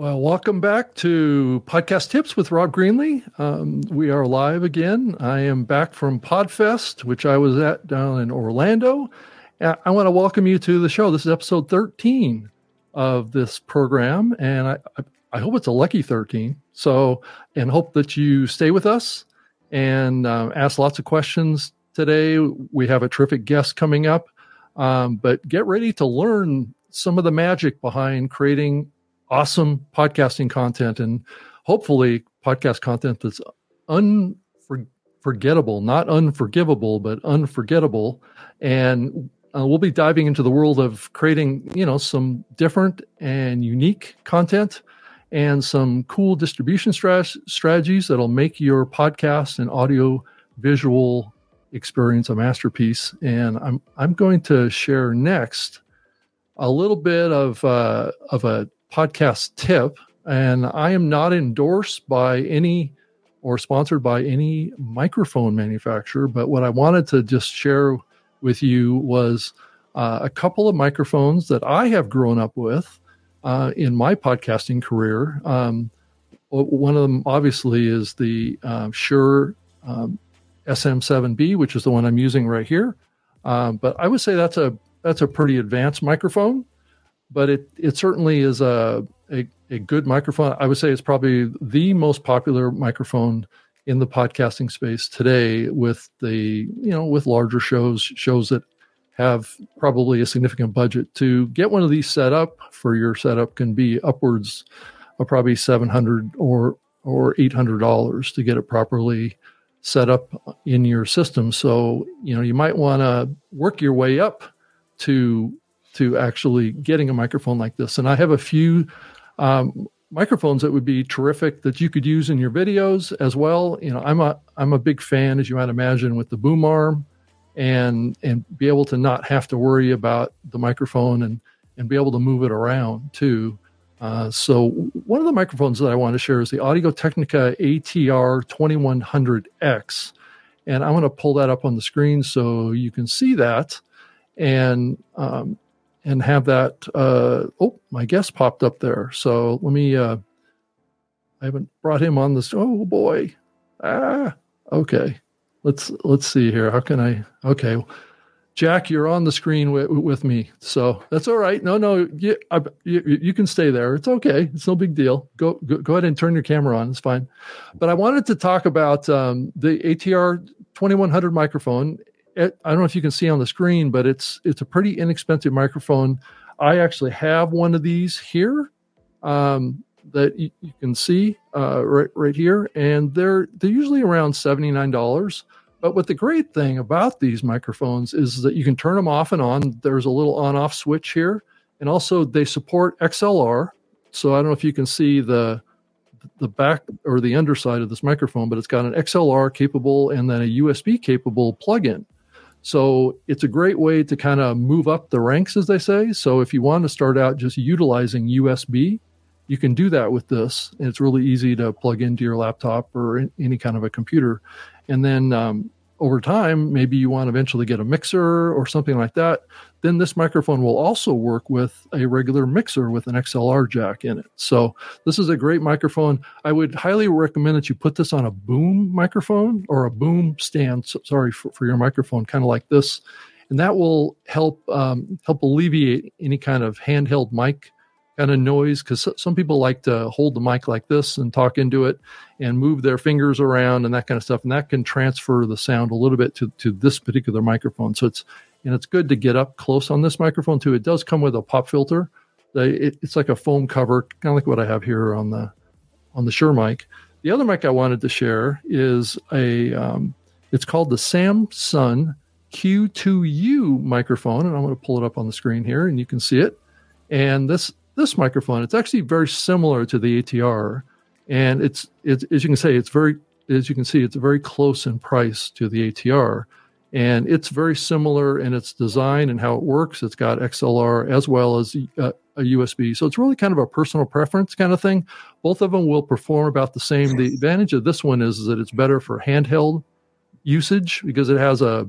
Well, welcome back to Podcast Tips with Rob Greenlee. Um, we are live again. I am back from Podfest, which I was at down in Orlando. I want to welcome you to the show. This is episode 13 of this program, and I, I hope it's a lucky 13. So, and hope that you stay with us and uh, ask lots of questions today. We have a terrific guest coming up, um, but get ready to learn some of the magic behind creating awesome podcasting content and hopefully podcast content that's unforgettable, not unforgivable, but unforgettable. And uh, we'll be diving into the world of creating, you know, some different and unique content and some cool distribution strat- strategies that'll make your podcast and audio visual experience a masterpiece. And I'm I'm going to share next a little bit of uh, of a podcast tip, and I am not endorsed by any or sponsored by any microphone manufacturer. But what I wanted to just share with you was uh, a couple of microphones that I have grown up with uh, in my podcasting career. Um, one of them, obviously, is the uh, Shure um, SM7B, which is the one I'm using right here. Um, but I would say that's a that's a pretty advanced microphone but it it certainly is a, a, a good microphone. I would say it's probably the most popular microphone in the podcasting space today with the you know with larger shows shows that have probably a significant budget to get one of these set up for your setup can be upwards of probably 700 or or 800 dollars to get it properly set up in your system so you know you might want to work your way up to to actually getting a microphone like this. And I have a few um, microphones that would be terrific that you could use in your videos as well. You know, I'm a I'm a big fan, as you might imagine, with the boom arm, and and be able to not have to worry about the microphone and and be able to move it around too. Uh, so one of the microphones that I want to share is the Audio Technica ATR 2100X, and I'm going to pull that up on the screen so you can see that. And um, and have that. Uh, oh, my guest popped up there. So let me. Uh, I haven't brought him on this. Oh boy. Ah. Okay. Let's let's see here. How can I? Okay. Jack, you're on the screen with, with me, so that's all right. No, no, you, I, you, you, can stay there. It's okay. It's no big deal. Go, go, go ahead and turn your camera on. It's fine. But I wanted to talk about um, the ATR 2100 microphone it, I don't know if you can see on the screen, but it's it's a pretty inexpensive microphone. I actually have one of these here um, that you, you, can see uh, right right here, and they're they're usually around seventy nine dollars. But what the great thing about these microphones is that you can turn them off and on. There's a little on off switch here, and also they support XLR. So I don't know if you can see the the back or the underside of this microphone, but it's got an XLR capable and then a USB capable plug-in. So it's a great way to kind of move up the ranks, as they say. So if you want to start out just utilizing USB, you can do that with this. And It's really easy to plug into your laptop or any kind of a computer. And then um, over time, maybe you want to eventually get a mixer or something like that, then this microphone will also work with a regular mixer with an XLR jack in it. So this is a great microphone. I would highly recommend that you put this on a boom microphone or a boom stand. sorry for, for your microphone, kind of like this, and that will help um, help alleviate any kind of handheld mic kind of noise because some people like to hold the mic like this and talk into it and move their fingers around and that kind of stuff and that can transfer the sound a little bit to, to this particular microphone so it's and it's good to get up close on this microphone too. It does come with a pop filter. It, it's like a foam cover kind of like what i have here on the on the shure mic. The other mic i wanted to share is a um, it's called the samson q2u microphone and i'm going to pull it up on the screen here and you can see it. And this this microphone, it's actually very similar to the ATR, and it's, it's as you can say, it's very as you can see, it's very close in price to the ATR, and it's very similar in its design and how it works. It's got XLR as well as uh, a USB, so it's really kind of a personal preference kind of thing. Both of them will perform about the same. The advantage of this one is that it's better for handheld usage because it has a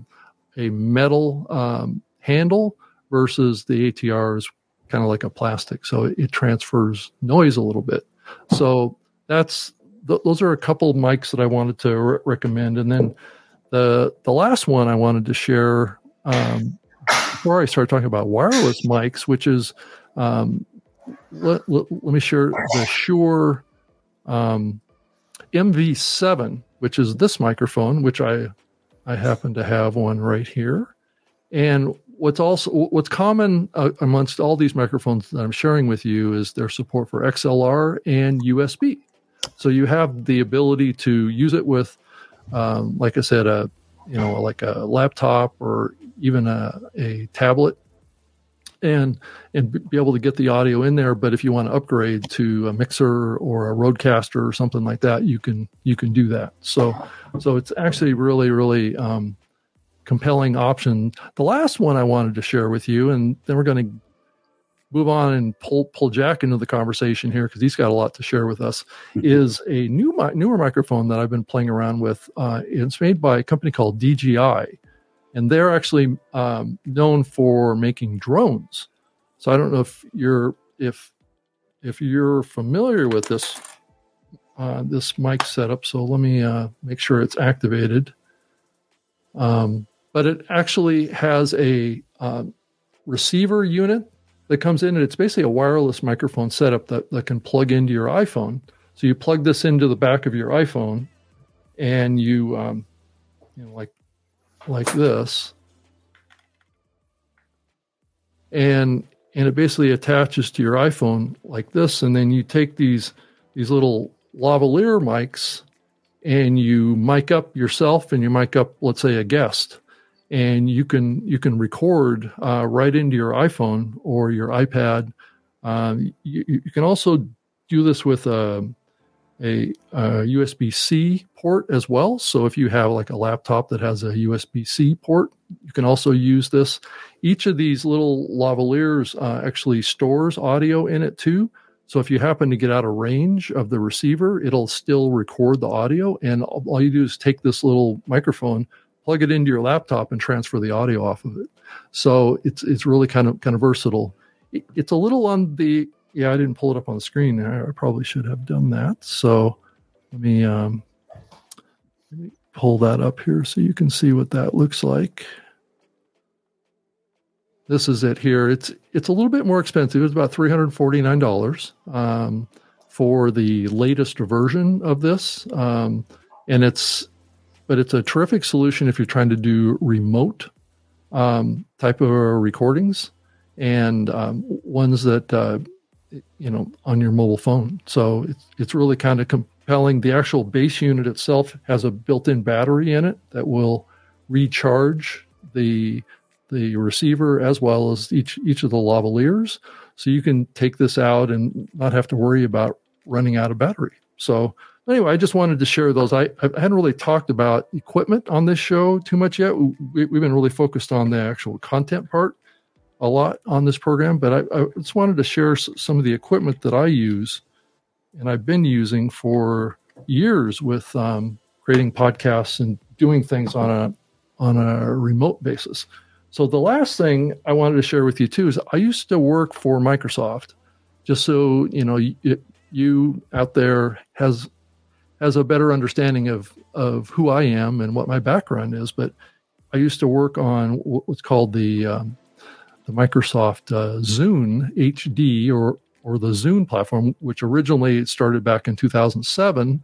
a metal um, handle versus the ATR is kind of like a plastic, so it, it transfers noise a little bit. So that's th- those are a couple mics that I wanted to re- recommend, and then the the last one I wanted to share um, before I start talking about wireless mics, which is um, let, let, let, me share the Shure um, MV7, which is this microphone, which I I happen to have one right here. And what's also what's common uh, amongst all these microphones that I'm sharing with you is their support for XLR and USB. So you have the ability to use it with, um, like I said, a you know like a laptop or even a, a tablet. And and be able to get the audio in there. But if you want to upgrade to a mixer or a RODECaster or something like that you can you can do that. So so it's actually really really um, compelling option. The last one i wanted to share with you and then we're going to move on and pull pull jack into the conversation here because he's got a lot to share with us mm-hmm. is a new newer microphone that i've been playing around with uh, it's made by a company called dji and they're actually um, known for making drones. So I don't know if you're if if you're familiar with this uh, this mic setup. So let me uh, make sure it's activated. Um, but it actually has a um, receiver unit that comes in, and it's basically a wireless microphone setup that, that can plug into your iPhone. So you plug this into the back of your iPhone, and you um, you know like like this. And and it basically attaches to your iPhone like this, and then you take these these little lavalier mics and you mic up yourself and you mic up, let's say, a guest, and you can you can record uh, right into your iPhone or your iPad. Um, you, you, can also do this with a a, a USB C port as well. So if you have like a laptop that has a USB C port, you can also use this. Each of these little lavaliers uh, actually stores audio in it too. So if you happen to get out of range of the receiver, it'll still record the audio. And all you do is take this little microphone, plug it into your laptop, and transfer the audio off of it. So it's it's really kind of kind of versatile. It's a little on the yeah, I didn't pull it up on the screen. I probably should have done that. So let me, um, let me pull that up here so you can see what that looks like. This is it here. It's it's a little bit more expensive. It's about three hundred forty nine dollars um, for the latest version of this, um, and it's but it's a terrific solution if you're trying to do remote um, type of recordings and um, ones that uh, you know on your mobile phone. So it's it's really kind of compelling. The actual base unit itself has a built-in battery in it that will recharge the the receiver as well as each each of the lavaliers. So you can take this out and not have to worry about running out of battery. So anyway i just wanted to share those i, I hadn't really talked about equipment on this show too much yet we, we've been really focused on the actual content part a lot on this program, but I, I just wanted to share some of the equipment that I use and I've been using for years with um, creating podcasts and doing things on a on a remote basis. So the last thing I wanted to share with you too is I used to work for Microsoft, just so you know you out there has has a better understanding of of who I am and what my background is. But I used to work on what's called the um, the Microsoft uh, Zune HD or or the Zune platform, which originally started back in 2007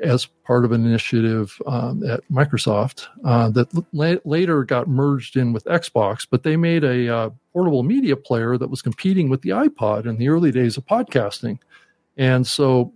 as part of an initiative um, at Microsoft uh, that la- later got merged in with Xbox. But they made a uh, portable media player that was competing with the iPod in the early days of podcasting, and so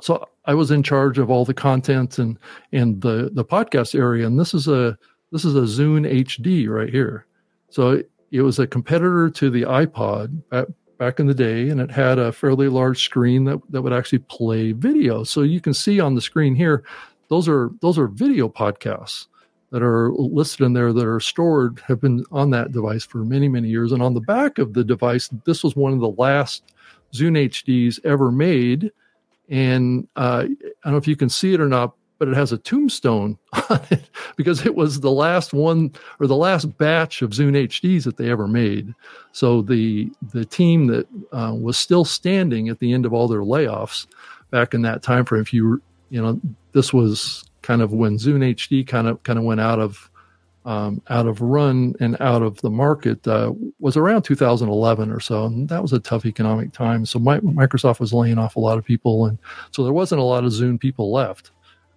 so I was in charge of all the content and and the the podcast area. And this is a this is a Zune HD right here. So it was a competitor to the iPod back, back in the day, and it had a fairly large screen that, that would actually play video. So you can see on the screen here, those are those are video podcasts that are listed in there that are stored have been on that device for many many years. And on the back of the device, this was one of the last Zune HDs ever made. And uh, I don't know if you can see it or not, but it has a tombstone on it because it was the last one or the last batch of Zune HDs that they ever made. So the the team that uh, was still standing at the end of all their layoffs back in that time frame. If you you know this was kind of when Zune HD kind of kind of went out of um, out of run and out of the market uh, was around 2011 or so, and that was a tough economic time. So my, Microsoft was laying off a lot of people, and so there wasn't a lot of Zune people left.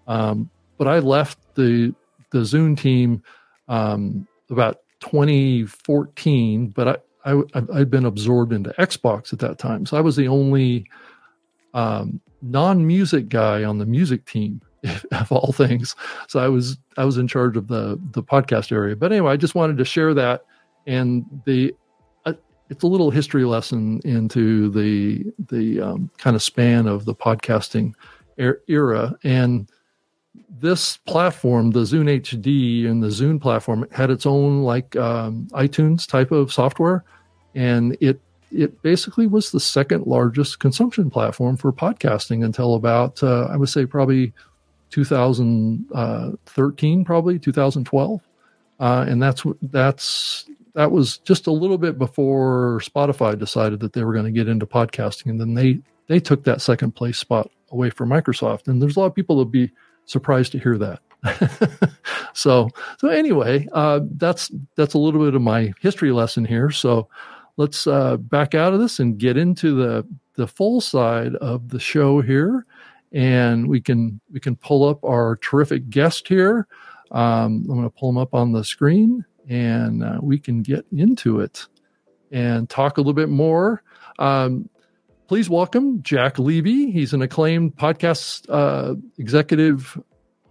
Um, but I left the the Zune team um, about 2014, but I, I I'd been absorbed into Xbox at that time, so I was the only um, non music guy on the music team of all things. So I was I was in charge of the the podcast area. But anyway, I just wanted to share that and the uh, it's a little history lesson into the the um, kind of span of the podcasting er- era and this platform, the Zune HD and the Zune platform, had its own like um, iTunes type of software, and it it basically was the second largest consumption platform for podcasting until about uh, I would say probably 2013, probably 2012, uh, and that's that's that was just a little bit before Spotify decided that they were going to get into podcasting, and then they they took that second place spot away from Microsoft. And there's a lot of people that'll be surprised to hear that. so so anyway, uh, that's that's a little bit of my history lesson here. So let's uh, back out of this and get into the the full side of the show here and we can we can pull up our terrific guest here. Um, I'm going to pull him up on the screen, and uh, we can get into it and talk a little bit more. Um, please welcome Jack Levy. He's an acclaimed podcast uh, executive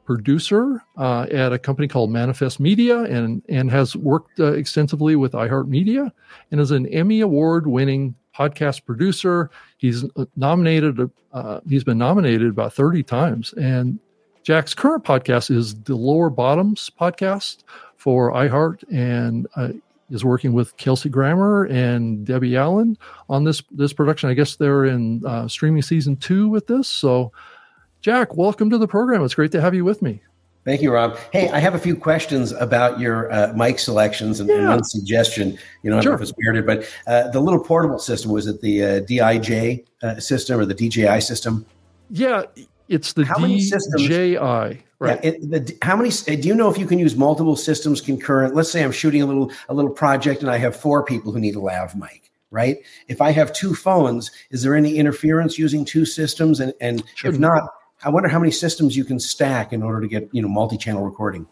producer uh, at a company called Manifest Media and, and has worked uh, extensively with iHeartMedia and is an Emmy Award winning podcast producer. He's uh, nominated, uh, he's been nominated about 30 times. And Jack's current podcast is the Lower Bottoms podcast for iHeart and uh, is working with Kelsey Grammer and Debbie Allen on this this production. I guess they're in uh, streaming season two with this. So, Jack, welcome to the program. It's great to have you with me. Thank you, Rob. Hey, I have a few questions about your uh, mic selections and, yeah. and, one suggestion. You know, I don't know if it's weirded, but uh, the little portable system was it the uh, DIJ uh, system or the DJI system? Yeah, it's the how DJI. Systems, right? Yeah, it, the, how many? Uh, do you know if you can use multiple systems concurrent? Let's say I'm shooting a little a little project and I have four people who need a lav mic right? If I have two phones, is there any interference using two systems? And, and if not, I wonder how many systems you can stack in order to get you know multi-channel recording.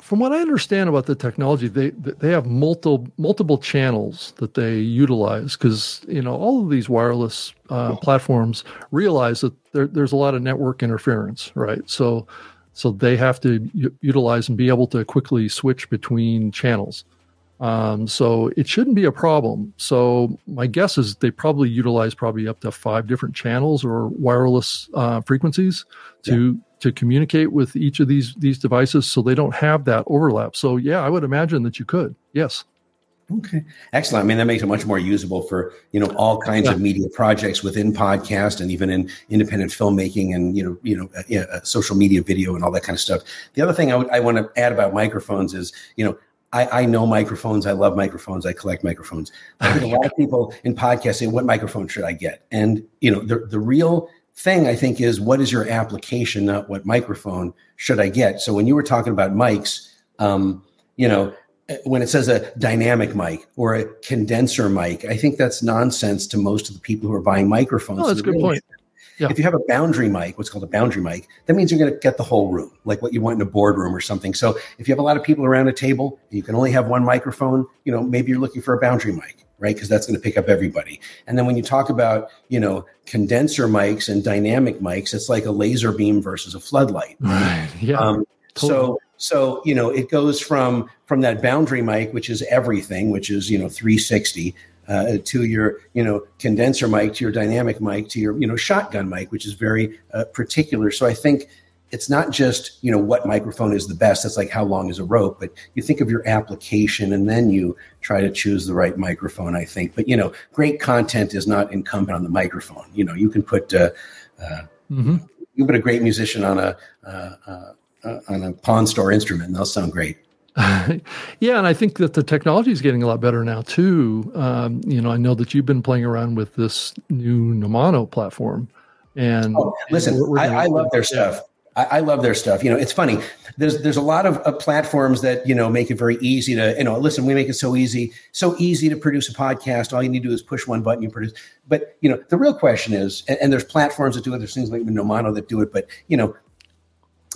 From what I understand about the technology, they they have multiple multiple channels that they utilize because you know all of these wireless uh, platforms realize that there, there's a lot of network interference, right? So so they have to u- utilize and be able to quickly switch between channels. Um, so it shouldn't be a problem. So my guess is they probably utilize probably up to five different channels or wireless uh, frequencies to yeah. to communicate with each of these these devices, so they don't have that overlap. So yeah, I would imagine that you could. Yes. Okay, excellent. I mean, that makes it much more usable for you know all kinds yeah. of media projects within podcast and even in independent filmmaking and you know you know uh, uh, social media video and all that kind of stuff. The other thing I, w- I want to add about microphones is you know I, I, know microphones. I love microphones. I collect microphones. I think a lot of people in podcasts say, "What microphone should I get?" And you know, the the real thing I think is, what is your application, not what microphone should I get. So when you were talking about mics, um, you know, when it says a dynamic mic or a condenser mic, I think that's nonsense to most of the people who are buying microphones. Oh, that's a good point. Yeah. If you have a boundary mic, what's called a boundary mic, that means you're going to get the whole room, like what you want in a boardroom or something. So if you have a lot of people around a table and you can only have one microphone, you know, maybe you're looking for a boundary mic, right? Because that's going to pick up everybody. And then when you talk about, you know, condenser mics and dynamic mics, it's like a laser beam versus a floodlight. Right. Yeah. Um, totally. So so you know it goes from from that boundary mic which is everything which is you know 360 uh, to your you know condenser mic to your dynamic mic to your you know shotgun mic which is very uh, particular so i think it's not just you know what microphone is the best that's like how long is a rope but you think of your application and then you try to choose the right microphone i think but you know great content is not incumbent on the microphone you know you can put uh, uh, mm-hmm. you put a great musician on a uh, uh, uh, on a pawn store instrument, and they'll sound great. yeah, and I think that the technology is getting a lot better now too. Um, you know, I know that you've been playing around with this new Nomono platform, and oh, listen, and I, I, love their stuff. I, I, love their stuff. You know, it's funny. There's there's a lot of uh, platforms that you know make it very easy to you know listen. We make it so easy, so easy to produce a podcast. All you need to do is push one button, you produce. But you know, the real question is, and, and there's platforms that do it. There's things like Nomono that do it. But you know,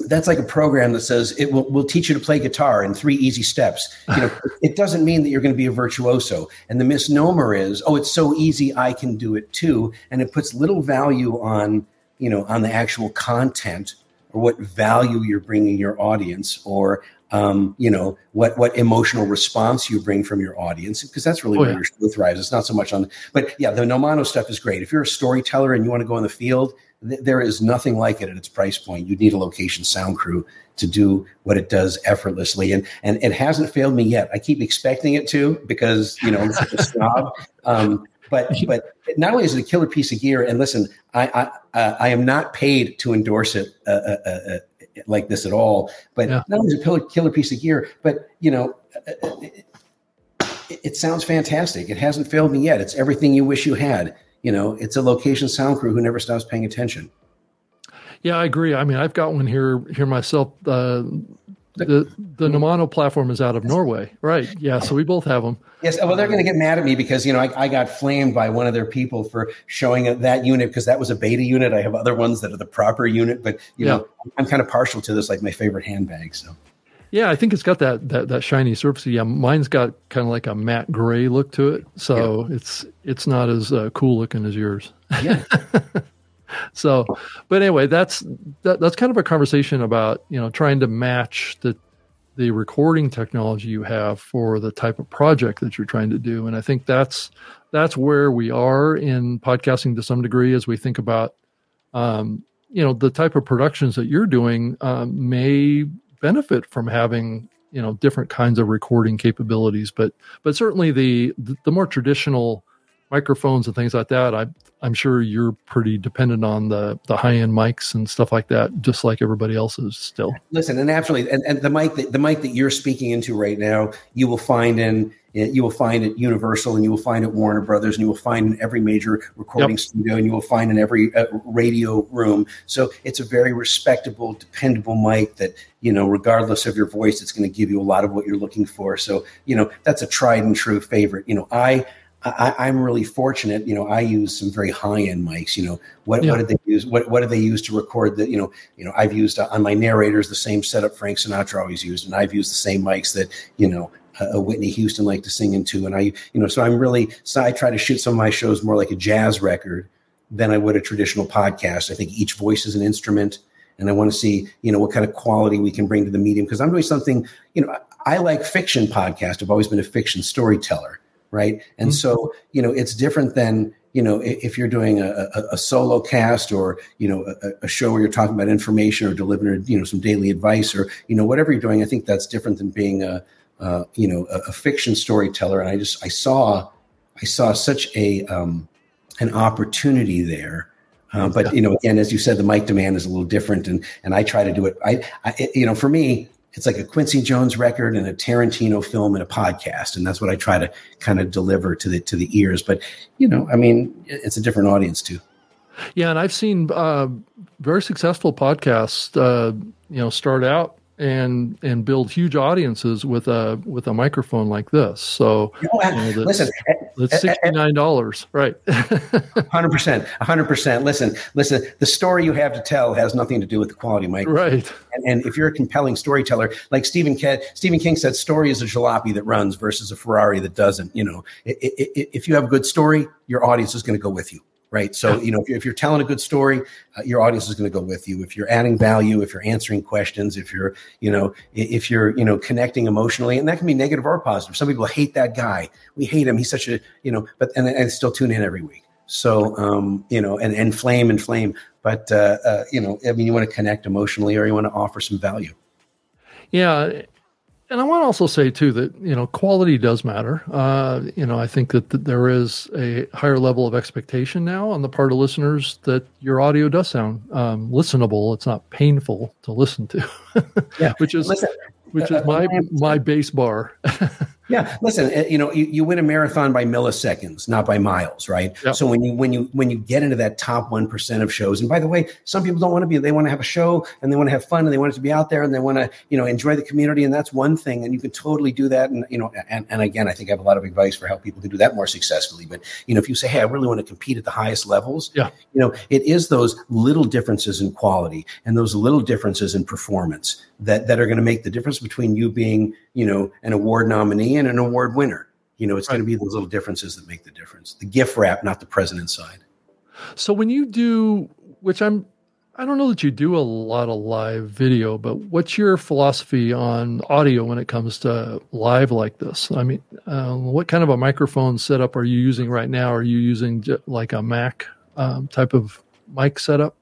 that's like a program that says it will, will teach you to play guitar in three easy steps. You know, it doesn't mean that you're going to be a virtuoso. And the misnomer is, oh, it's so easy, I can do it too. And it puts little value on, you know, on the actual content or what value you're bringing your audience or um, you know what what emotional response you bring from your audience because that's really oh, where yeah. your show thrives. It's not so much on, but yeah, the Nomono stuff is great. If you're a storyteller and you want to go in the field, th- there is nothing like it at its price point. You need a location sound crew to do what it does effortlessly, and and it hasn't failed me yet. I keep expecting it to because you know I'm such a snob. Um, but but not only is it a killer piece of gear, and listen, I I, uh, I am not paid to endorse it uh, uh, uh, uh like this at all. But yeah. not only is it a killer killer piece of gear, but you know. It, it sounds fantastic. It hasn't failed me yet. It's everything you wish you had. You know, it's a location sound crew who never stops paying attention. Yeah, I agree. I mean, I've got one here here myself. Uh, the the Nomono platform is out of Norway, right? Yeah, so we both have them. Yes, well, they're going to get mad at me because you know I, I got flamed by one of their people for showing that unit because that was a beta unit. I have other ones that are the proper unit, but you yeah. know I'm kind of partial to this, like my favorite handbag. So. Yeah, I think it's got that that, that shiny surface. Yeah, mine's got kind of like a matte gray look to it, so yeah. it's it's not as uh, cool looking as yours. Yeah. so, but anyway, that's that, that's kind of a conversation about you know trying to match the the recording technology you have for the type of project that you're trying to do, and I think that's that's where we are in podcasting to some degree as we think about um, you know the type of productions that you're doing um, may benefit from having you know different kinds of recording capabilities but but certainly the the more traditional microphones and things like that, I, I'm sure you're pretty dependent on the the high end mics and stuff like that, just like everybody else is still. Listen, and absolutely, and, and the mic that the mic that you're speaking into right now, you will find in you will find at Universal, and you will find at Warner Brothers, and you will find in every major recording yep. studio, and you will find in every uh, radio room. So it's a very respectable, dependable mic that you know, regardless of your voice, it's going to give you a lot of what you're looking for. So you know, that's a tried and true favorite. You know, I I, am really fortunate. You know, I use some very high end mics. You know, what, yeah. what did they use? What what did they use to record the? You know, you know, I've used uh, on my narrators the same setup Frank Sinatra always used, and I've used the same mics that you know uh, Whitney Houston liked to sing into. And I, you know, so I'm really so I try to shoot some of my shows more like a jazz record than I would a traditional podcast. I think each voice is an instrument, and I want to see you know what kind of quality we can bring to the medium because I'm doing something. You know, I like fiction podcast. I've always been a fiction storyteller right? And mm-hmm. so, you know, it's different than you know if you're doing a, a, a solo cast or you know a, a, show where you're talking about information or delivering you know some daily advice or you know whatever you're doing. I think that's different than being a, a you know a, fiction storyteller. And I just I saw I saw such a um, an opportunity there. Uh, but you know, again, as you said, the mic demand is a little different, and and I try to do it. I, I you know, for me, it's like a Quincy Jones record and a Tarantino film and a podcast, and that's what I try to kind of deliver to the to the ears. But you know, I mean, it's a different audience too. Yeah, and I've seen uh, very successful podcasts, uh, you know, start out and and build huge audiences with a with a microphone like this. So you know, that's, listen, eh, eh, that's eh, sixty nine dollars, right? Hundred percent, hundred percent. Listen, listen. The story you have to tell has nothing to do with the quality microphone, right? And, and if you're a compelling storyteller, like Stephen King, Stephen King said, story is a jalopy that runs versus a Ferrari that doesn't. You know, if you have a good story, your audience is going to go with you right? So, you know, if you're, if you're telling a good story, uh, your audience is going to go with you. If you're adding value, if you're answering questions, if you're, you know, if you're, you know, connecting emotionally, and that can be negative or positive. Some people hate that guy. We hate him. He's such a, you know, but and, and still tune in every week. So, um, you know, and and flame and flame. But uh, uh, you know, I mean, you want to connect emotionally, or you want to offer some value. Yeah, and I want to also say too that you know quality does matter. Uh, you know, I think that, that, there is a higher level of expectation now on the part of listeners that your audio does sound um, listenable. It's not painful to listen to. yeah, which is Listen, which is my my base bar. yeah, listen, eh, you know, you, you win a marathon by milliseconds, not by miles, right? Yep. So when you when you when you get into that top one percent of shows, and by the way, some people don't want to be. They want to have a show and they want to have fun and they want it to be out there and they want to you know enjoy the community, and that's one thing. And you can totally do that. And you know, and, and again, I think I have a lot of advice for how people can do that more successfully. But you know, if you say, hey, I really want to compete at the highest levels, yeah, you know, it is those little differences in quality and those little differences in performance that that are going to make the difference between you being you know an award nominee and an award winner. You know it's right. going to be those little differences that make the difference. The gift wrap not the president's side. So when you do which i'm i don't know that you do a lot of live video but what's your philosophy on audio when it comes to live like this? I mean um, what kind of a microphone setup are you using right now? Are you using like a mac um, type of mic setup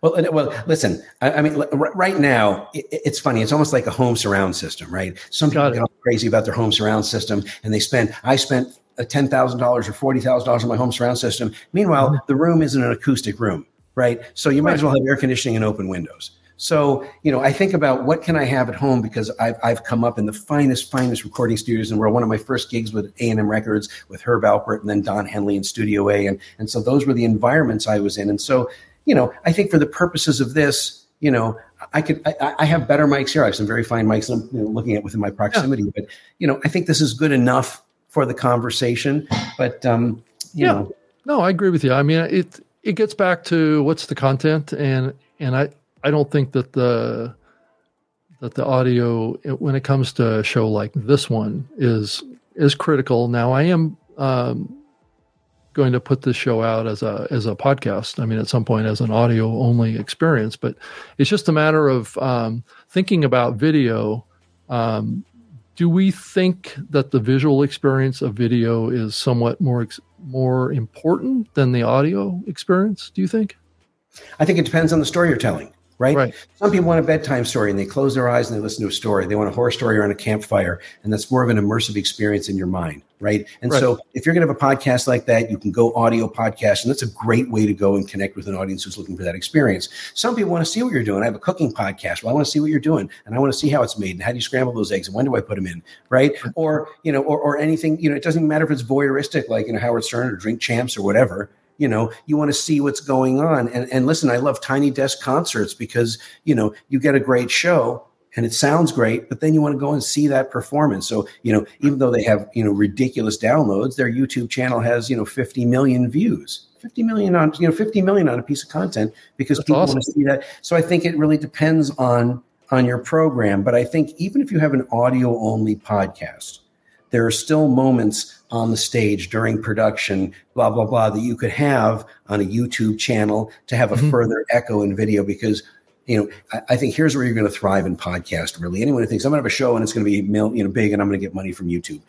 well, well, listen. I, I mean, right now, it, it's funny. It's almost like a home surround system, right? Some people get all crazy about their home surround system, and they spend. I spent ten thousand dollars or forty thousand dollars on my home surround system. Meanwhile, mm-hmm. the room isn't an acoustic room, right? So you might right. as well have air conditioning and open windows. So, you know, I think about what can I have at home because I've, I've come up in the finest, finest recording studios in the world. One of my first gigs with A&M Records with Herb Alpert and then Don Henley in Studio A. And, and so those were the environments I was in. And so you know, I think for the purposes of this, you know, I could, I, I have better mics here. I have some very fine mics I'm you know, looking at within my proximity, yeah. but you know, I think this is good enough for the conversation. But um, yeah, know. no, I agree with you. I mean, it it gets back to what's the content, and and I I don't think that the that the audio when it comes to a show like this one is is critical. Now, I am um, going to put this show out as a as a podcast. I mean, at some point as an audio only experience, but it's just a matter of um, thinking about video. Um, do we think that the visual experience of video is somewhat more more important than the audio experience? Do you think? I think it depends on the story you're telling right? right? Some people want a bedtime story and they close their eyes and they listen to a story. They want a horror story around a campfire, and that's more of an immersive experience in your mind, right? And right. so, if you're going to have a podcast like that, you can go audio podcast, and that's a great way to go and connect with an audience who's looking for that experience. Some people want to see what you're doing. I have a cooking podcast. Well, I want to see what you're doing, and I want to see how it's made, and how do you scramble those eggs, and when do I put them in, right? Or you know, or, or anything. You know, it doesn't matter if it's voyeuristic, like you know Howard Stern or Drink Champs or whatever you know you want to see what's going on. And and listen i love tiny desk concerts because you know you get a great show and it sounds great but then you want to go and see that performance. So you know even though they have you know ridiculous downloads their youtube channel has you know 50 million views. 50 million on you know 50 million on a piece of content because That's people awesome. want to see that. So i think it really depends on on your program. But i think even if you have an audio only podcast there are still moments on the stage during production, blah, blah, blah, that you could have on a YouTube channel to have a mm-hmm. further echo in video because you know, I, I, think here's where you're going to thrive in podcast. Really, anyone who thinks I'm going to have a show and it's going to be you know big and I'm going to get money from YouTube,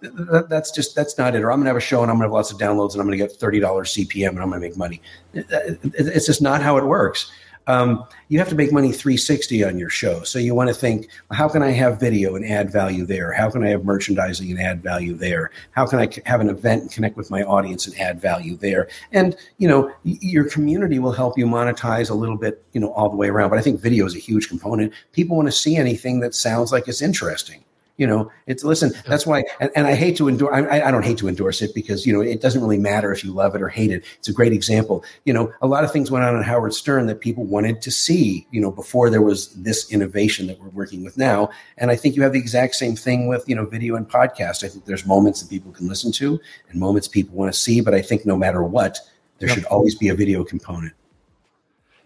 that, that's just that's not it. Or I'm going to have a show and I'm going to have lots of downloads and I'm going to get thirty dollars CPM and I'm going to make money. It's just not how it works um, you have to make money 360 on your show. So you want to think, how can I have video and add value there? How can I have merchandising and add value there? How can I have an event and connect with my audience and add value there? And you know, your community will help you monetize a little bit, you know, all the way around. But I think video is a huge component. People want to see anything that sounds like it's interesting you know it's listen that's why and, and i hate to endorse I, I, don't hate to endorse it because you know it doesn't really matter if you love it or hate it. It's a great example. You know a lot of things went on in howard stern that people wanted to see you know before there was this innovation that we're working with now. And i think you have the exact same thing with you know video and podcast. I think there's moments that people can listen to and moments people want to see but i think no matter what there yep. should always be a video component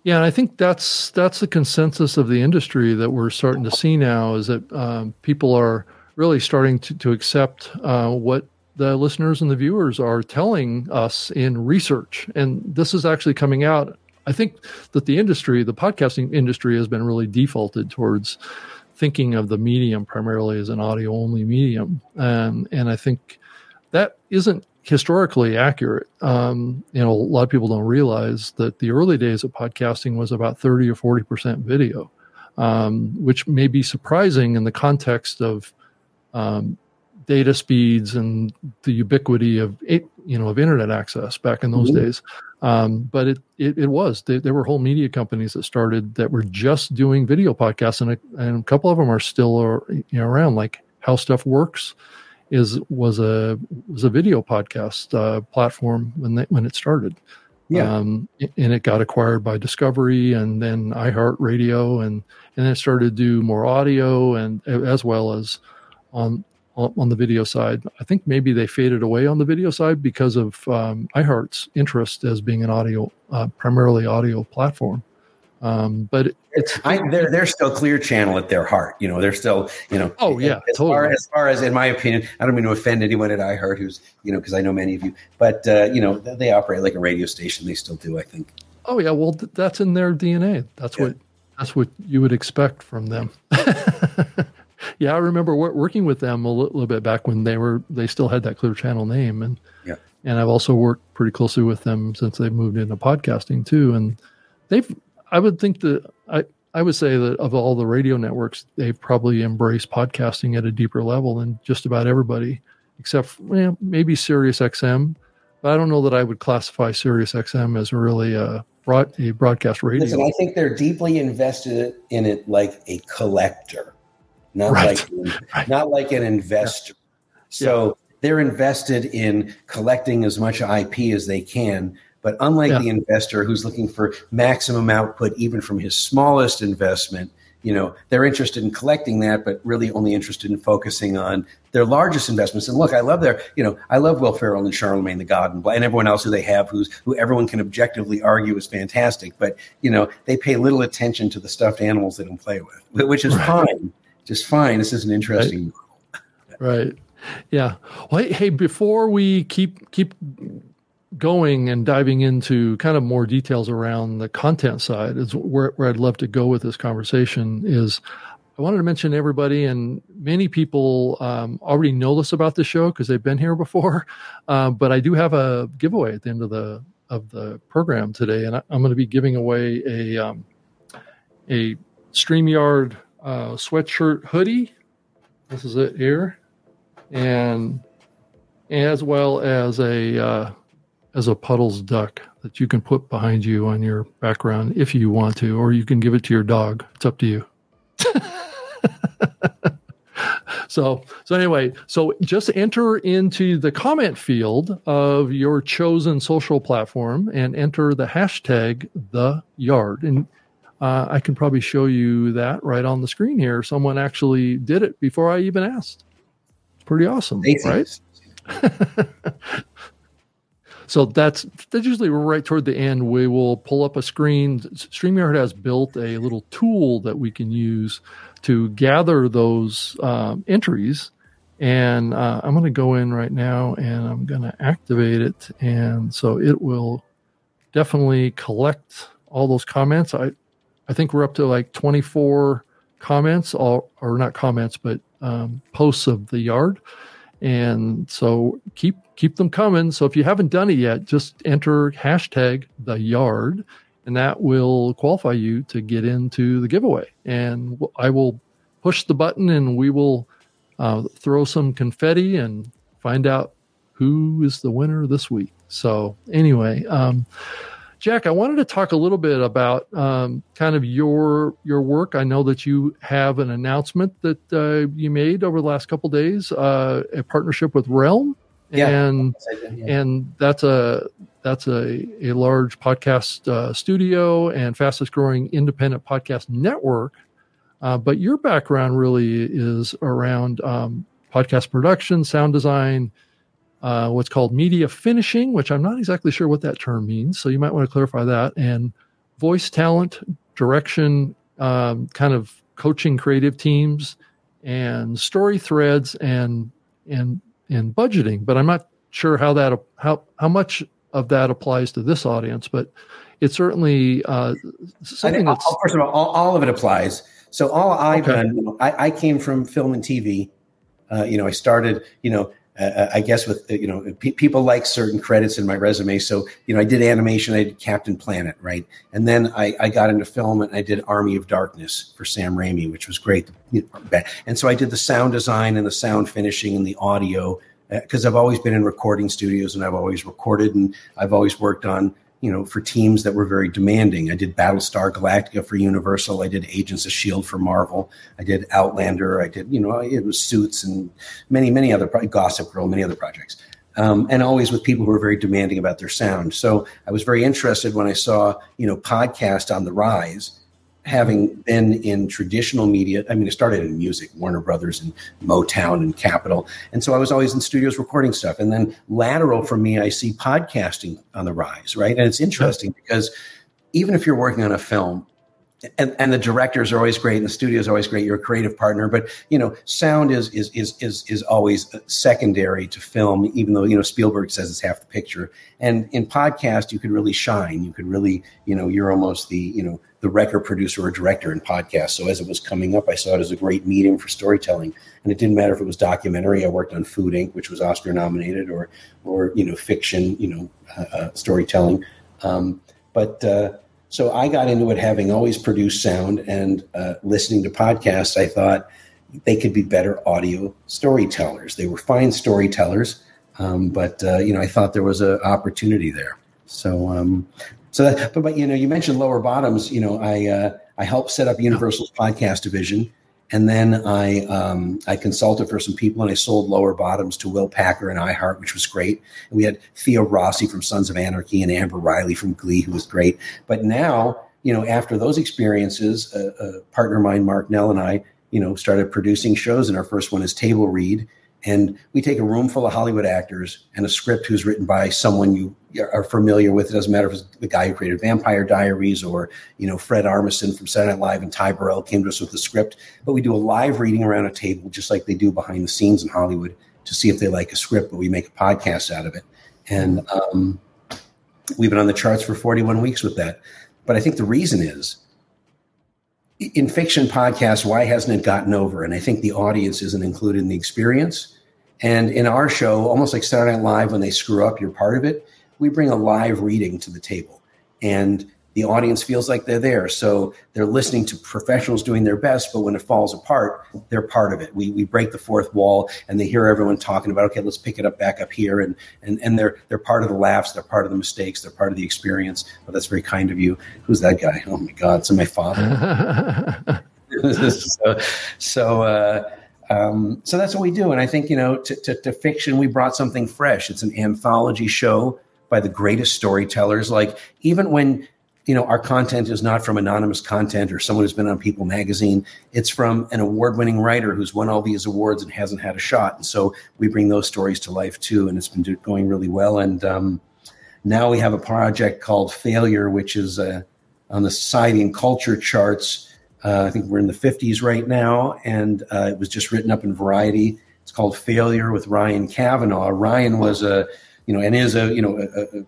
yeah, and I think that's that's the consensus of the industry that we're starting to see now is that um, people are really starting to, to accept uh, what the listeners and the viewers are telling us in research, and this is actually coming out. I think that the industry, the podcasting industry, has been really defaulted towards thinking of the medium primarily as an audio only medium, um, and I think that isn't historically accurate. Um, you know, a lot of people don't realize that the early days of podcasting was about 30 or 40% video. um, which may be surprising in the context of um, data speeds and the ubiquity of it, you know of internet access back in those mm-hmm. days. Um, but it, it, it was they, there were whole media companies that started that were just doing video podcasts, and a, and a couple of them are still are, you know, around. Like How Stuff Works is was a was a video podcast uh, platform when they, when it started. Yeah. Um, and it got acquired by Discovery and then iHeartRadio and and then it started to do more audio and as well as on on the video side. I think maybe they faded away on the video side because of um, iHeart's interest as being an audio, uh, primarily audio platform. Um, but it's I, they're they're still clear channel at their heart. You know, they're still you know. Oh yeah, as totally. far as far as in my opinion, I don't mean to offend anyone at iHeart who's you know because I know many of you, but uh, you know they operate like a radio station. They still do, I think. Oh yeah, well th- that's in their DNA. That's yeah. what that's what you would expect from them. yeah, I remember working with them a little bit back when they were they still had that Clear Channel name, and yeah, and I've also worked pretty closely with them since they've moved into podcasting too, and they've I would think that I I would say that of all the radio networks, they've probably embraced podcasting at a deeper level than just about everybody, except well, maybe Sirius XM. But I don't know that I would classify Sirius XM as really a broad, a broadcast radio. Listen, I think they're deeply invested in it like a collector not right. like right. not like an investor. Yeah. So yeah. they're invested in collecting as much IP as they can. But unlike yeah. the investor who's looking for maximum output, even from his smallest investment, you know they're interested in collecting that, but really only interested in focusing on their largest investments. And look, I love their, you know, I love Will Ferrell and Charlemagne the God and, and everyone else who they have, who's who everyone can objectively argue is fantastic. But you know, they pay little attention to the stuffed animals they don't play with, which is right. fine just fine. This is an interesting. Right. right. Yeah. Well, hey, before we keep keep going and diving into kind of more details around the content side, is where, where I'd love to go with this conversation. Is I wanted to mention everybody, and many people um, already know this about the show because they've been here before. Uh, but I do have a giveaway at the end of the of the program today, and I, am going to be giving away a um, a Streamyard uh, sweatshirt hoodie. This is it here, and as well as a uh, as a puddles duck that you can put behind you on your background if you want to, or you can give it to your dog. It's up to you. so so anyway, so just enter into the comment field of your chosen social platform and enter the hashtag the yard and uh, I can probably show you that right on the screen here. Someone actually did it before I even asked. Pretty awesome, right? so that's that's usually right toward the end. We will pull up a screen. Streamyard has built a little tool that we can use to gather those um, entries. And uh, I'm going to go in right now and I'm going to activate it. And so it will definitely collect all those comments. I, I think we're up to like 24 comments, or, or not comments, but um, posts of the yard. And so keep keep them coming. So if you haven't done it yet, just enter hashtag the yard, and that will qualify you to get into the giveaway. And I will push the button, and we will uh, throw some confetti and find out who is the winner this week. So anyway. Um, Jack, I wanted to talk a little bit about um, kind of your your work. I know that you have an announcement that uh, you made over the last couple days, uh, a partnership with Realm, yeah. and yeah. and that's a that's a, a large podcast uh, studio and fastest growing independent podcast network. Uh, but your background really is around um, podcast production, sound design, uh, what's called media finishing, which I'm not exactly sure what that term means. So you might want to clarify that. And voice talent, direction, um, kind of coaching creative teams, and story threads, and and and budgeting. But I'm not sure how that how how much of that applies to this audience. But it's certainly uh, something that's all, first of all, all, all, of it applies. So all I've okay. done, I, I, came from film and TV. Uh, you know, I started, you know, uh, I guess with you know people like certain credits in my resume. So you know I did animation, I did Captain Planet, right, and then I, I got into film and I did Army of Darkness for Sam Raimi, which was great. And so I did the sound design and the sound finishing and the audio because uh, I've always been in recording studios and I've always recorded and I've always worked on you know, for teams that were very demanding. I did Battlestar Galactica for Universal. I did Agents of Shield for Marvel. I did Outlander. I did, you know, it was Suits and many, many other Gossip Girl, many other projects. Um, and always with people who are very demanding about their sound. So I was very interested when I saw, you know, podcast on the rise having been in traditional media, I mean, it started in music, Warner Brothers and Motown and Capitol. And so I was always in studios recording stuff. And then lateral for me, I see podcasting on the rise, right? And it's interesting because even if you're working on a film, and, and the directors are always great and the studio is always great you're a creative partner but you know sound is is is is, is always secondary to film even though you know spielberg says it's half the picture and in podcast you could really shine you could really you know you're almost the you know the record producer or director in podcast so as it was coming up i saw it as a great medium for storytelling and it didn't matter if it was documentary i worked on food inc which was oscar nominated or or you know fiction you know uh, uh, storytelling um, but uh, so I got into it having always produced sound and uh, listening to podcasts. I thought they could be better audio storytellers. They were fine storytellers, um, but uh, you know I thought there was an opportunity there. So, um, so that, but, but you know you mentioned lower bottoms. You know I uh, I helped set up Universal's podcast division. And then I um, I consulted for some people and I sold lower bottoms to Will Packer and iHeart, which was great. And we had Theo Rossi from Sons of Anarchy and Amber Riley from Glee, who was great. But now, you know, after those experiences, a, a partner of mine, Mark Nell, and I, you know, started producing shows. And our first one is Table Read, and we take a room full of Hollywood actors and a script who's written by someone you are familiar with. It doesn't matter if it's the guy who created Vampire Diaries or, you know, Fred Armisen from Saturday Night Live and Ty Burrell came to us with the script. But we do a live reading around a table, just like they do behind the scenes in Hollywood, to see if they like a script, but we make a podcast out of it. And um, we've been on the charts for 41 weeks with that. But I think the reason is in fiction podcasts, why hasn't it gotten over? And I think the audience isn't included in the experience. And in our show, almost like Saturday Night Live, when they screw up, you're part of it. We bring a live reading to the table. And the audience feels like they're there. So they're listening to professionals doing their best, but when it falls apart, they're part of it. We, we break the fourth wall and they hear everyone talking about, okay, let's pick it up back up here. And, and, and they're, they're part of the laughs. They're part of the mistakes. They're part of the experience. Well, that's very kind of you. Who's that guy? Oh my God. It's my father. so, so, uh, um, so that's what we do. And I think, you know, to, to, to fiction, we brought something fresh. It's an anthology show by the greatest storytellers. Like even when you know, our content is not from anonymous content or someone who's been on People magazine. It's from an award winning writer who's won all these awards and hasn't had a shot. And so we bring those stories to life too. And it's been going really well. And um, now we have a project called Failure, which is uh, on the society and culture charts. Uh, I think we're in the 50s right now. And uh, it was just written up in Variety. It's called Failure with Ryan Kavanaugh. Ryan was a, you know, and is a, you know, a, a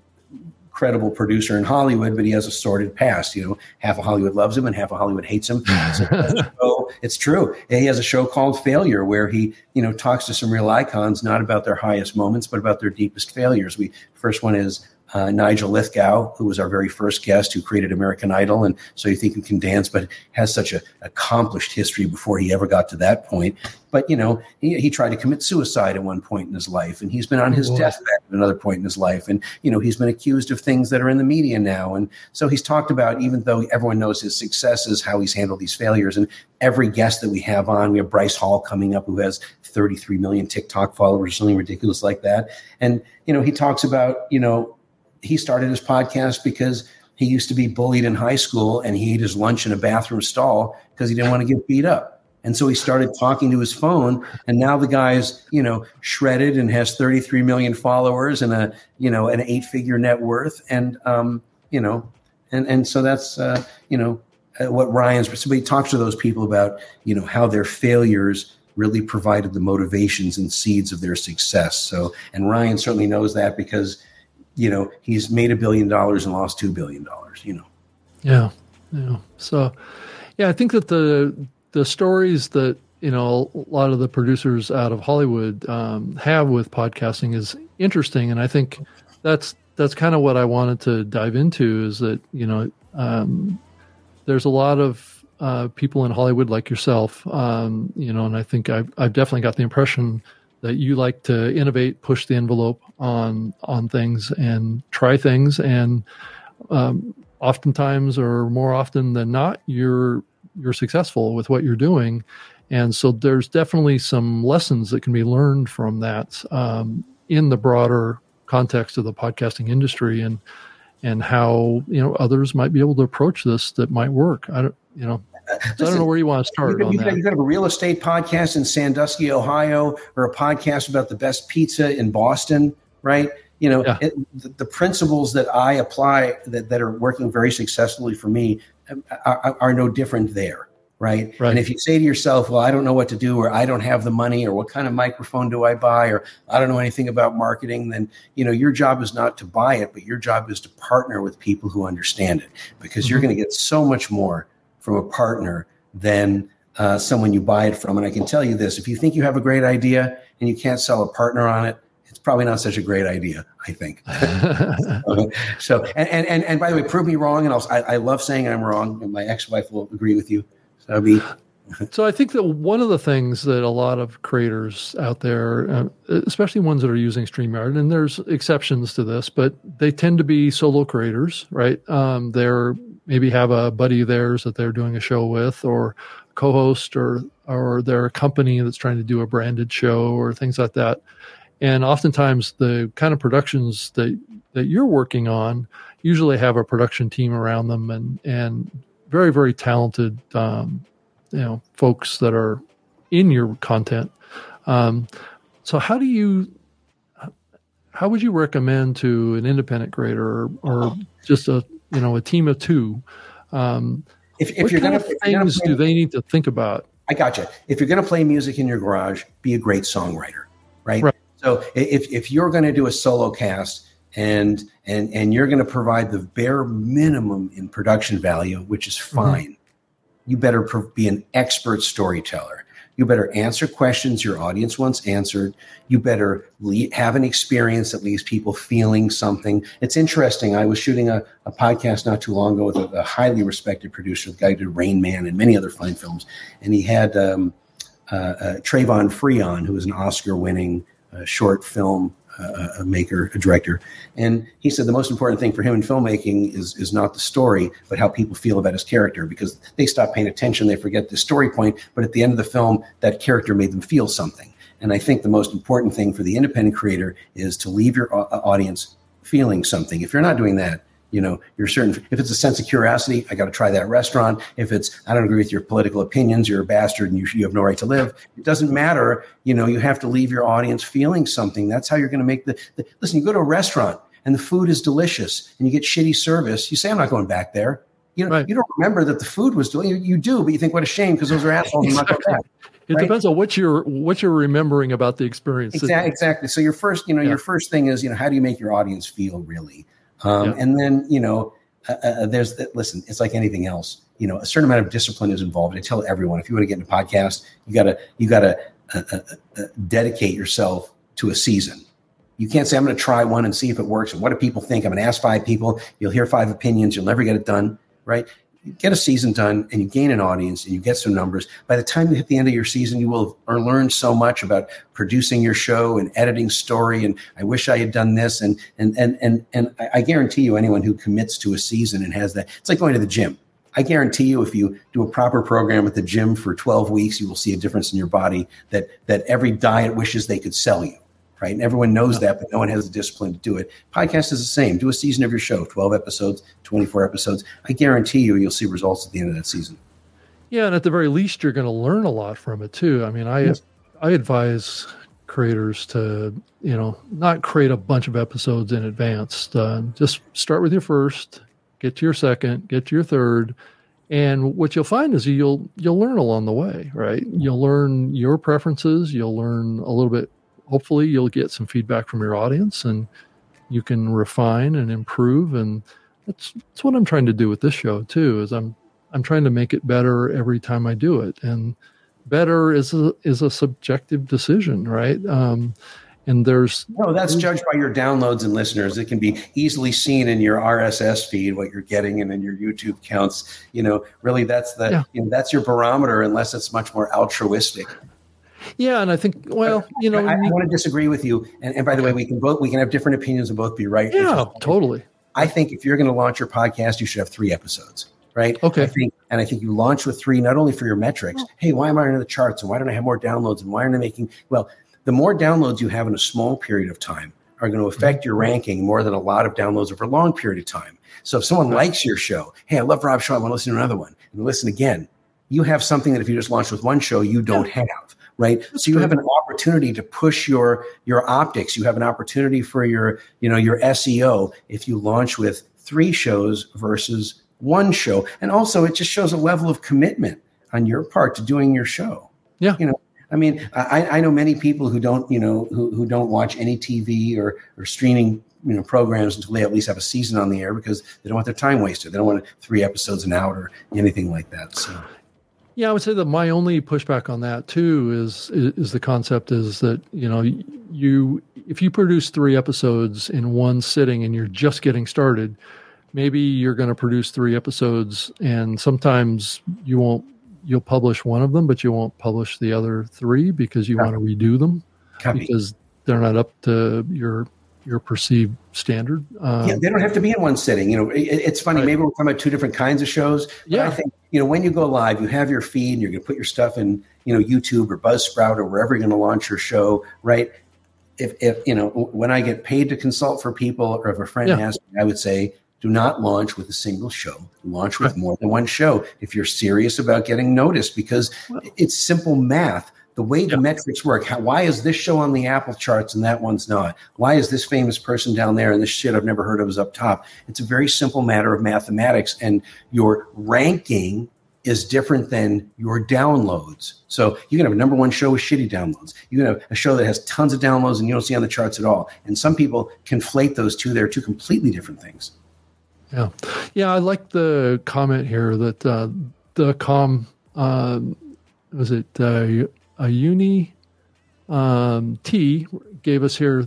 credible producer in Hollywood, but he has a sordid past. You know, half of Hollywood loves him and half of Hollywood hates him. So it's true. He has a show called Failure where he, you know, talks to some real icons, not about their highest moments, but about their deepest failures. We first one is uh, Nigel Lythgoe, who was our very first guest, who created American Idol, and so you think he can dance, but has such a accomplished history before he ever got to that point. But you know, he, he tried to commit suicide at one point in his life, and he's been on his deathbed at another point in his life, and you know, he's been accused of things that are in the media now, and so he's talked about, even though everyone knows his successes, how he's handled these failures, and every guest that we have on, we have Bryce Hall coming up, who has 33 million TikTok followers, something ridiculous like that, and you know, he talks about, you know he started his podcast because he used to be bullied in high school and he ate his lunch in a bathroom stall because he didn't want to get beat up. And so he started talking to his phone, and now the guy's, you know, shredded and has 33 million followers and a, you know, an eight-figure net worth, and um, you know, and and so that's, uh, you know, uh, what Ryan's. So he talks to those people about, you know, how their failures really provided the motivations and seeds of their success. So, and Ryan certainly knows that because you know, he's made a billion dollars and lost two billion dollars, you know. Yeah. Yeah. So yeah, I think that the the stories that you know a lot of the producers out of Hollywood um, have with podcasting is interesting, and I think that's that's kind of what I wanted to dive into. Is that you know um, there's a lot of uh, people in Hollywood like yourself, um, you know, and I think I've, I've definitely got the impression that you like to innovate, push the envelope on on things, and try things, and um, oftentimes, or more often than not, you're you're successful with what you're doing, and so there's definitely some lessons that can be learned from that um, in the broader context of the podcasting industry, and and how you know others might be able to approach this that might work. I don't, you know, so I don't know where you want to start you, on you, that. You could have a real estate podcast in Sandusky, Ohio, or a podcast about the best pizza in Boston, right? You know, yeah. it, the, the, principles that I apply that, that are working very successfully for me um, are, are no different there. Right? right? And if you say to yourself, well, I don't know what to do, or I don't have the money, or what kind of microphone do I buy, or I don't know anything about marketing, then you know your job is not to buy it, but your job is to partner with people who understand it, because mm-hmm. you're going to get so much more from a partner than uh, someone you buy it from. And I can tell you this: if you think you have a great idea and you can't sell a partner on it, it's probably not such a great idea. I think. so, and, and and by the way, prove me wrong, and I'll, I, I love saying I'm wrong, and my ex-wife will agree with you. So be. so I think that one of the things that a lot of creators out there, uh, especially ones that are using StreamYard, and there's exceptions to this, but they tend to be solo creators, right? Um, they're maybe have a buddy of theirs that they're doing a show with or co-host or or they're a company that's trying to do a branded show or things like that. And oftentimes the kind of productions that that you're working on usually have a production team around them and and very very talented um, you know folks that are in your content. Um, so how do you how would you recommend to an independent creator or, or just a you know a team of two. Um, if, if you're going to things play, do they need to think about? I got you. If you're going to play music in your garage, be a great songwriter, right? right. So if if you're going to do a solo cast and and and you're going to provide the bare minimum in production value, which is mm-hmm. fine, mm-hmm. you better be an expert storyteller. You better answer questions your audience wants answered. You better have an experience that leaves people feeling something. It's interesting. I was shooting a, a podcast not too long ago with a, a, highly respected producer, the guy who did Rain Man and many other fine films. And he had um, uh, uh, Travon Free on, who was an Oscar winning uh, short film a maker, a director, and he said the most important thing for him in filmmaking is is not the story, but how people feel about his character. Because they stop paying attention, they forget the story point, but at the end of the film, that character made them feel something. And I think the most important thing for the independent creator is to leave your uh, audience feeling something. If you're not doing that, you know you're certain if it's a sense of curiosity i got to try that restaurant if it's i don't agree with your political opinions you're a bastard and you, you have no right to live it doesn't matter you know you have to leave your audience feeling something that's how you're going to make the, the listen you go to a restaurant and the food is delicious and you get shitty service you say i'm not going back there you know, right. you don't remember that the food was delicious. You, you do, but you think, what a shame because those are assholes. exactly. It right? depends on what you're what you're remembering about the experience. Exactly. exactly. So your first, you know, yeah. your first thing is, you know, how do you make your audience feel really? Um, yeah. And then, you know, uh, uh, uh there's that, listen, it's like anything else. You know, a certain amount of discipline is involved. I tell everyone, if you want to get into podcast, you gotta, you gotta uh, uh, uh, dedicate yourself to a season. You can't say, I'm going to try one and see if it works. And what do people think? I'm going to ask five people. You'll hear five opinions. You'll never get it done. Right get a season done and you gain an audience and you get some numbers. By the time you hit the end of your season, you will have learned so much about producing your show and editing story. And I wish I had done this. And and and and and I guarantee you, anyone who commits to a season and has that, it's like going to the gym. I guarantee you, if you do a proper program at the gym for 12 weeks, you will see a difference in your body that that every diet wishes they could sell you right? And everyone knows that, but no one has the discipline to do it. Podcast is the same. Do a season of your show, 12 episodes, 24 episodes. I guarantee you, you'll see results at the end of that season. Yeah, and at the very least, you're going to learn a lot from it too. I mean, I yes. I advise creators to you know not create a bunch of episodes in advance. Uh, just start with your first, get to your second, get to your third, and what you'll find is you'll you'll learn along the way, right? You'll learn your preferences. You'll learn a little bit hopefully you'll get some feedback from your audience and you can refine and improve. And that's that's what I'm trying to do with this show too is I'm I'm trying to make it better every time I do it. And better is a is a subjective decision, right? Um, and there's no that's judged by your downloads and listeners. It can be easily seen in your rss feed what you're getting and in your youtube counts. You know really that's the yeah. you know, that's your barometer unless it's much more altruistic yeah, and I think well, you know, I, I want to disagree with you. And, and by the way, we can both we can have different opinions and both be right. Yeah, totally. I think if you're going to launch your podcast, you should have three episodes, right? Okay. I think, and I think you launch with three, not only for your metrics. Hey, why am I in the charts, and why don't I have more downloads, and why aren't I making? Well, the more downloads you have in a small period of time are going to mm-hmm. affect your ranking more than a lot of downloads over a long period of time. So if someone likes your show, hey, I love Rob Shaw, I want to listen to another one, and listen again. You have something that if you just launch with one show, you don't have right? So you have an opportunity to push your your optics. You have an opportunity for your you know your seo if you launch with three shows versus one show. And also it just shows a level of commitment on your part to doing your show. Yeah. You know I mean, I, I know many people who don't, you know, who, who don't watch any TV or, or streaming, you know, programs until they at least have a season on the air because they don't want their time wasted. They don't want three episodes an hour or anything like that. So yeah, I would say that my only pushback on that too is, is the concept is that you know you if you produce three episodes in one sitting and you're just getting started, maybe you're going to produce three episodes and sometimes you won't you'll publish one of them but you won't publish the other three because you want to redo them Copy. because they're not up to your your perceived standard. Um, yeah, they don't have to be in one sitting. You know, it, it's funny. Right. Maybe we're talking about two different kinds of shows. yeah, I think you know when you go live, you have your feed, and you're going to put your stuff in, you know, YouTube or Buzzsprout or wherever you're going to launch your show, right? If, if you know when I get paid to consult for people, or if a friend yeah. asks me, I would say, do not launch with a single show. Launch with right. more than one show if you're serious about getting noticed, because well, it's simple math the way the metrics work. How, why is this show on the Apple charts and that one's not? Why is this famous person down there and this shit I've never heard of is up top? It's a very simple matter of mathematics, and your ranking is different than your downloads. So you can have a number one show with shitty downloads. You can have a show that has tons of downloads and you don't see on the charts at all. And some people conflate those two. They're two completely different things. Yeah, yeah. I like the comment here that uh, the com uh, was it. Uh, a uni um, T gave us here.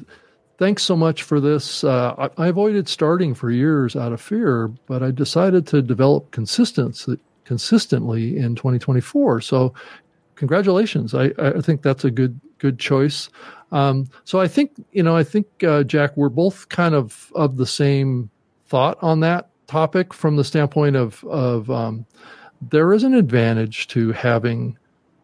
Thanks so much for this. Uh, I, I, avoided starting for years out of fear, but I decided to develop consistency consistently in 2024. So, congratulations. I, I think that's a good good choice. Um, so I think you know I think uh, Jack, we're both kind of of the same thought on that topic from the standpoint of of um, there is an advantage to having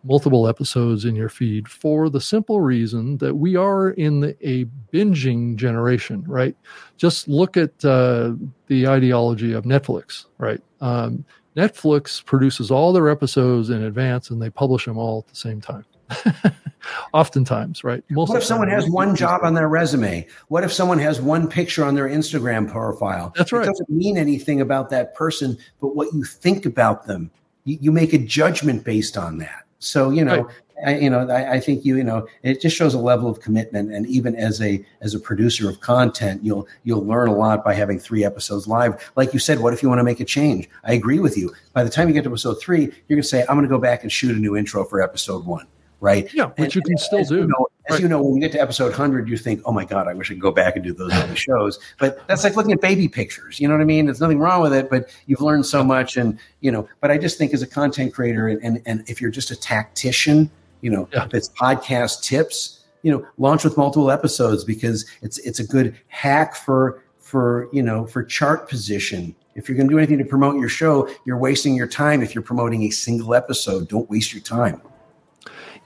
multiple episodes in your feed for the simple reason that we are in the, a binging generation, right? Just look at uh, the ideology of Netflix, right? Um, Netflix produces all their episodes in advance and they publish them all at the same time. Oftentimes, right? Most what if someone has one job on their resume? What if someone has one picture on their Instagram profile? That's right. It doesn't mean anything about that person, but what you think about them. You, you make a judgment based on that. So you know, right. I, you know, I, I, think you you know it just shows a level of commitment, and even as a as a producer of content, you'll you'll learn a lot by having three episodes live. Like you said, what if you want to make a change? I agree with you. By the time you get to episode three, you're going to say, I'm going to go back and shoot a new intro for episode one right? Yeah, which and, you can still do. You know, as right. you know, when you get to episode 100, you think, oh my God, I wish I could go back and do those other shows. But that's like looking at baby pictures. You know what I mean? There's nothing wrong with it, but you've learned so much. And, you know, but I just think as a content creator, and, and, and if you're just a tactician, you know, yeah. it's podcast tips, you know, launch with multiple episodes because it's it's a good hack for for you know for chart position if you're going to do anything to promote your show, you're wasting your time if you're promoting a single episode. Don't waste your time.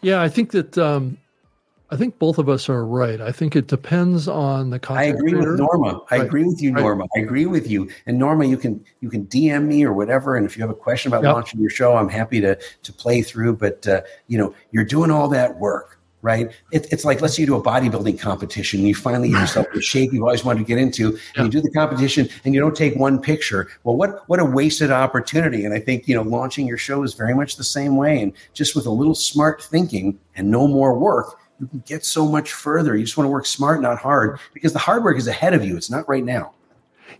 Yeah, I think that um, I think both of us are right. I think it depends on the content. I agree creator. with Norma. I right. agree with you, Norma. Right. I agree with you. And Norma, you can you can DM me or whatever. And if you have a question about yep. launching your show, I'm happy to to play through. But uh, you know, you're doing all that work right? It, it's like let's say you do a bodybuilding competition and you finally get yourself in shape you've always wanted to get into, and yeah. you do the competition and you don't take one picture. Well, what what a wasted opportunity! And I think you know launching your show is very much the same way. And just with a little smart thinking and no more work, you can get so much further. You just want to work smart, not hard, because the hard work is ahead of you. It's not right now.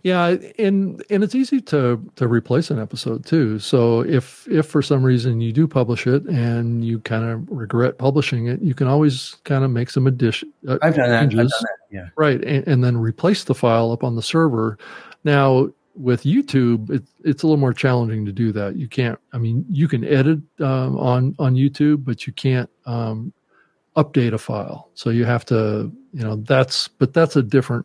Yeah, and and it's easy to to replace an episode too. So if if for some reason you do publish it and you kind of regret publishing it, you can always kind of make some addition. Uh, I've done that. I've done that. Yeah. Right, and, and then replace the file up on the server. Now with YouTube, it, it's a little more challenging to do that. You can't. I mean, you can edit um, on on YouTube, but you can't um, update a file. So you have to, you know, that's. But that's a different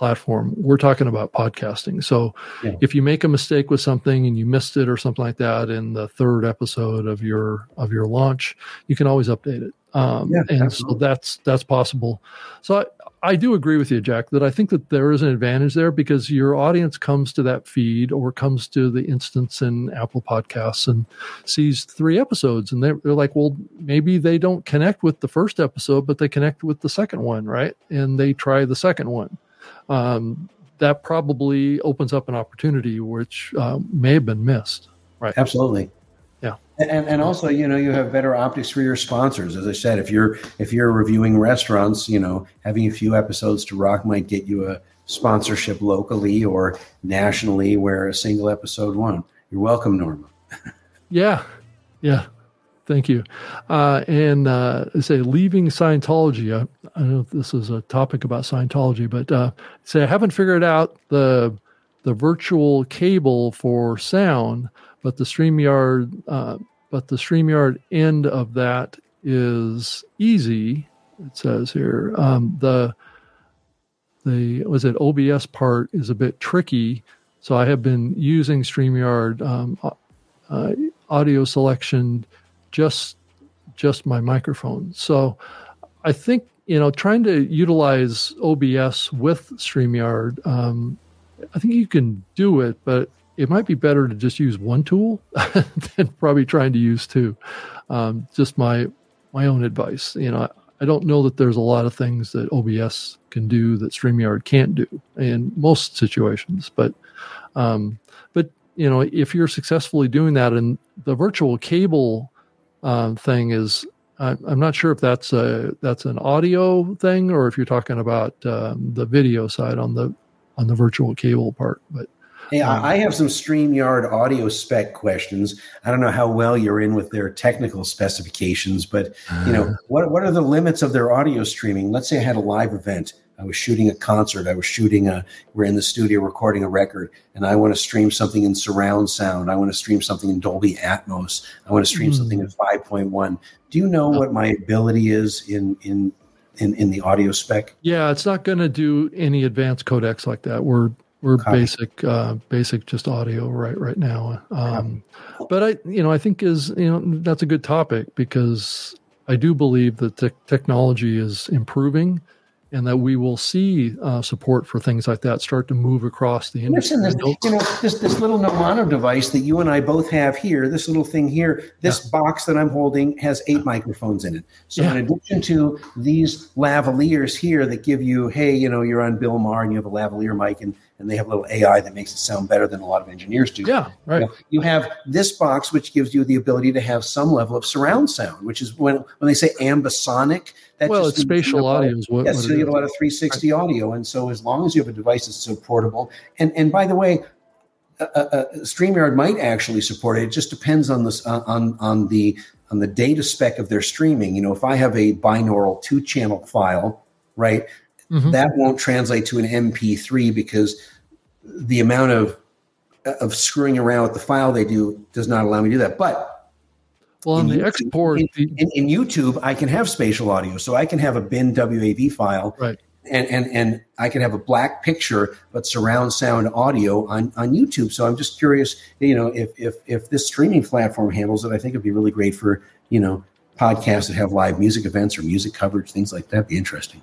platform. We're talking about podcasting. So yeah. if you make a mistake with something and you missed it or something like that in the third episode of your of your launch, you can always update it. Um, yeah, and absolutely. so that's that's possible. So I, I do agree with you, Jack, that I think that there is an advantage there because your audience comes to that feed or comes to the instance in Apple Podcasts and sees three episodes, and they're, they're like, well, maybe they don't connect with the first episode, but they connect with the second one, right? And they try the second one um, that probably opens up an opportunity which uh, may have been missed. Right. Absolutely. Yeah. And, and also, you know, you have better optics for your sponsors. As I said, if you're if you're reviewing restaurants, you know, having a few episodes to rock might get you a sponsorship locally or nationally where a single episode won't. You're welcome, Norma. yeah. Yeah. Thank you. Uh, and uh, say leaving Scientology. I, I, know this is a topic about Scientology, but uh, say I haven't figured out the the virtual cable for sound, but the Streamyard, uh, but the Streamyard end of that is easy. It says here um, the the was it OBS part is a bit tricky. So I have been using Streamyard um, uh, audio selection just just my microphone. So I think you know trying to utilize OBS with Streamyard. Um, I think you can do it, but it might be better to just use one tool than probably trying to use two. Um, just my my own advice. You know, I don't know that there's a lot of things that OBS can do that StreamYard can't do in most situations, but um, but you know, if you're successfully doing that, and the virtual cable um, thing is I'm not sure if that's a that's an audio thing or if you're talking about um, the video side on the on the virtual cable part. But hey, um, I have some Streamyard audio spec questions. I don't know how well you're in with their technical specifications, but you know uh, what what are the limits of their audio streaming? Let's say I had a live event I was shooting a concert. I was shooting a, we're in the studio recording a record, and I want to stream something in surround sound. I want to stream something in Dolby Atmos. I want to stream mm. something in 5.1. Do you know what my ability is in, in, in, in the audio spec? Yeah, it's not going to do any advanced codecs like that. We're, we're Copy. basic, uh, basic just audio right, right now. Um, but I, you know, I think is, you know, that's a good topic because I do believe that the technology is improving and that we will see uh, support for things like that start to move across the industry. Listen, this, you know, this this little Nomono device that you and I both have here, this little thing here, this yeah. box that I'm holding has eight microphones in it. So yeah. in addition to these lavaliers here that give you, hey, you know, you're on Bill Maher and you have a lavalier mic, and and they have a little AI that makes it sound better than a lot of engineers do. Yeah, right. You, know, you, have this box, which gives you the ability to have some level of surround sound, which is when when they say ambisonic. That well, it's spatial audio. Is what, yes, so you get a lot of 360 right. audio, and so as long as you have a device that's so portable, and and by the way, uh, uh, Streamyard might actually support it. It just depends on this uh, on on the on the data spec of their streaming. You know, if I have a binaural two channel file, right, mm-hmm. that won't translate to an MP3 because the amount of of screwing around with the file they do does not allow me to do that. But well, on the YouTube, export, in, in, in, YouTube, I can have spatial audio, so I can have a bin WAV file, right? And and and I can have a black picture but surround sound audio on on YouTube. So I'm just curious, you know, if if if this streaming platform handles it, I think it'd be really great for you know podcasts that have live music events or music coverage, things like that. Be interesting.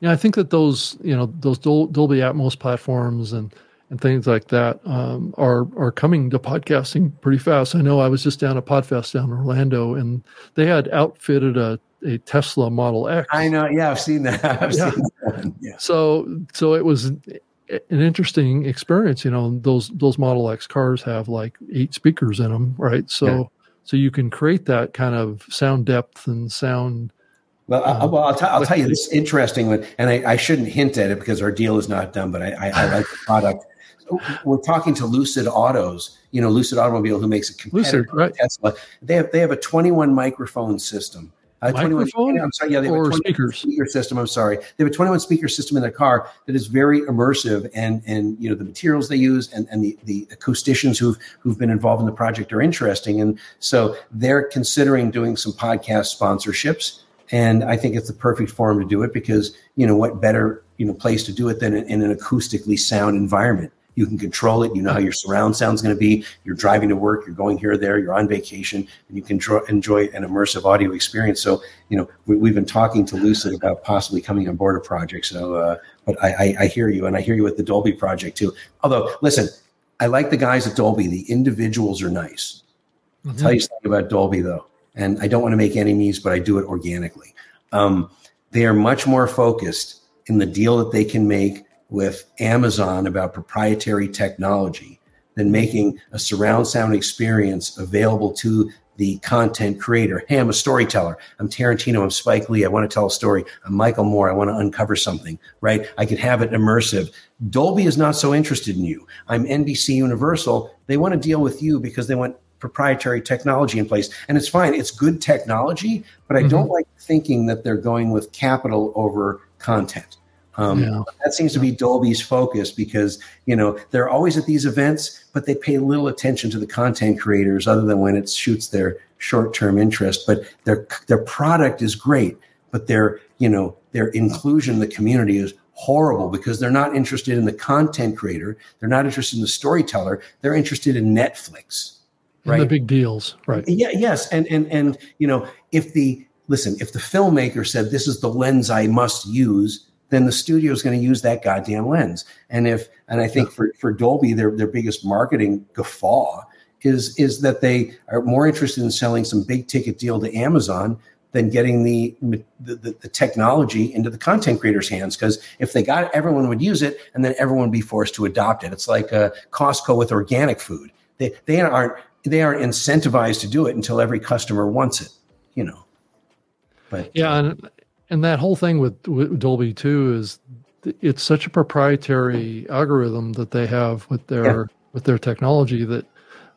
Yeah, I think that those you know those Dol- Dolby Atmos platforms and and things like that um, are are coming to podcasting pretty fast. I know I was just down at Podfest down in Orlando, and they had outfitted a, a Tesla Model X. I know, yeah, I've seen that. I've yeah. Seen that. Yeah. So so it was an interesting experience. You know, those those Model X cars have like eight speakers in them, right? So yeah. so you can create that kind of sound depth and sound well, uh, well, I'll, t- I'll tell you this interesting one, and I, I, shouldn't hint at it because our deal is not done. But I, I, I like the product. We're talking to Lucid Autos, you know, Lucid Automobile, who makes a competitor Lucid, right. Tesla. They have they have a 21 microphone system. Uh, 21 Microphone I'm sorry, yeah, they have or a 21 speakers? speaker system. I'm sorry, they have a 21 speaker system in their car that is very immersive, and and you know the materials they use and and the the acousticians who've who've been involved in the project are interesting, and so they're considering doing some podcast sponsorships. And I think it's the perfect forum to do it because you know what better you know place to do it than in, in an acoustically sound environment. You can control it. You know how your surround sound is going to be. You're driving to work. You're going here or there. You're on vacation, and you can dro- enjoy an immersive audio experience. So, you know, we, have been talking to Lucid about possibly coming on board a project. So, uh, but I, I, I hear you, and I hear you with the Dolby project too. Although, listen, I like the guys at Dolby. The individuals are nice. I'll Mm-hmm. tell you something about Dolby though, and I don't want to make enemies, but I do it organically. Um, they are much more focused in the deal that they can make with Amazon about proprietary technology than making a surround sound experience available to the content creator. Hey, I'm a storyteller. I'm Tarantino. I'm Spike Lee. I want to tell a story. I'm Michael Moore. I want to uncover something, right? I could have it immersive. Dolby is not so interested in you. I'm NBC Universal. They want to deal with you because they want proprietary technology in place. And it's fine. It's good technology, but I Mhm. don't like thinking that they're going with capital over content. Um, Yeah. That seems to be Dolby's focus because you know they're always at these events, but they pay little attention to the content creators other than when it shoots their short-term interest. But their their product is great, but their you know their inclusion in the community is horrible because they're not interested in the content creator, they're not interested in the storyteller, they're interested in Netflix. And the big deals, right? Yeah, yes, and and and you know, if the listen, if the filmmaker said this is the lens I must use, then the studio is going to use that goddamn lens. And if and I think for for Dolby, their their biggest marketing guffaw is is that they are more interested in selling some big ticket deal to Amazon than getting the the, the, the technology into the content creators' hands. Because if they got it, everyone would use it, and then everyone would be forced to adopt it. It's like uh, Costco with organic food. They they aren't they aren't incentivized to do it until every customer wants it. You know. But Yeah, and and that whole thing with, with Dolby too is it's such a proprietary algorithm that they have with their Yeah. with their technology that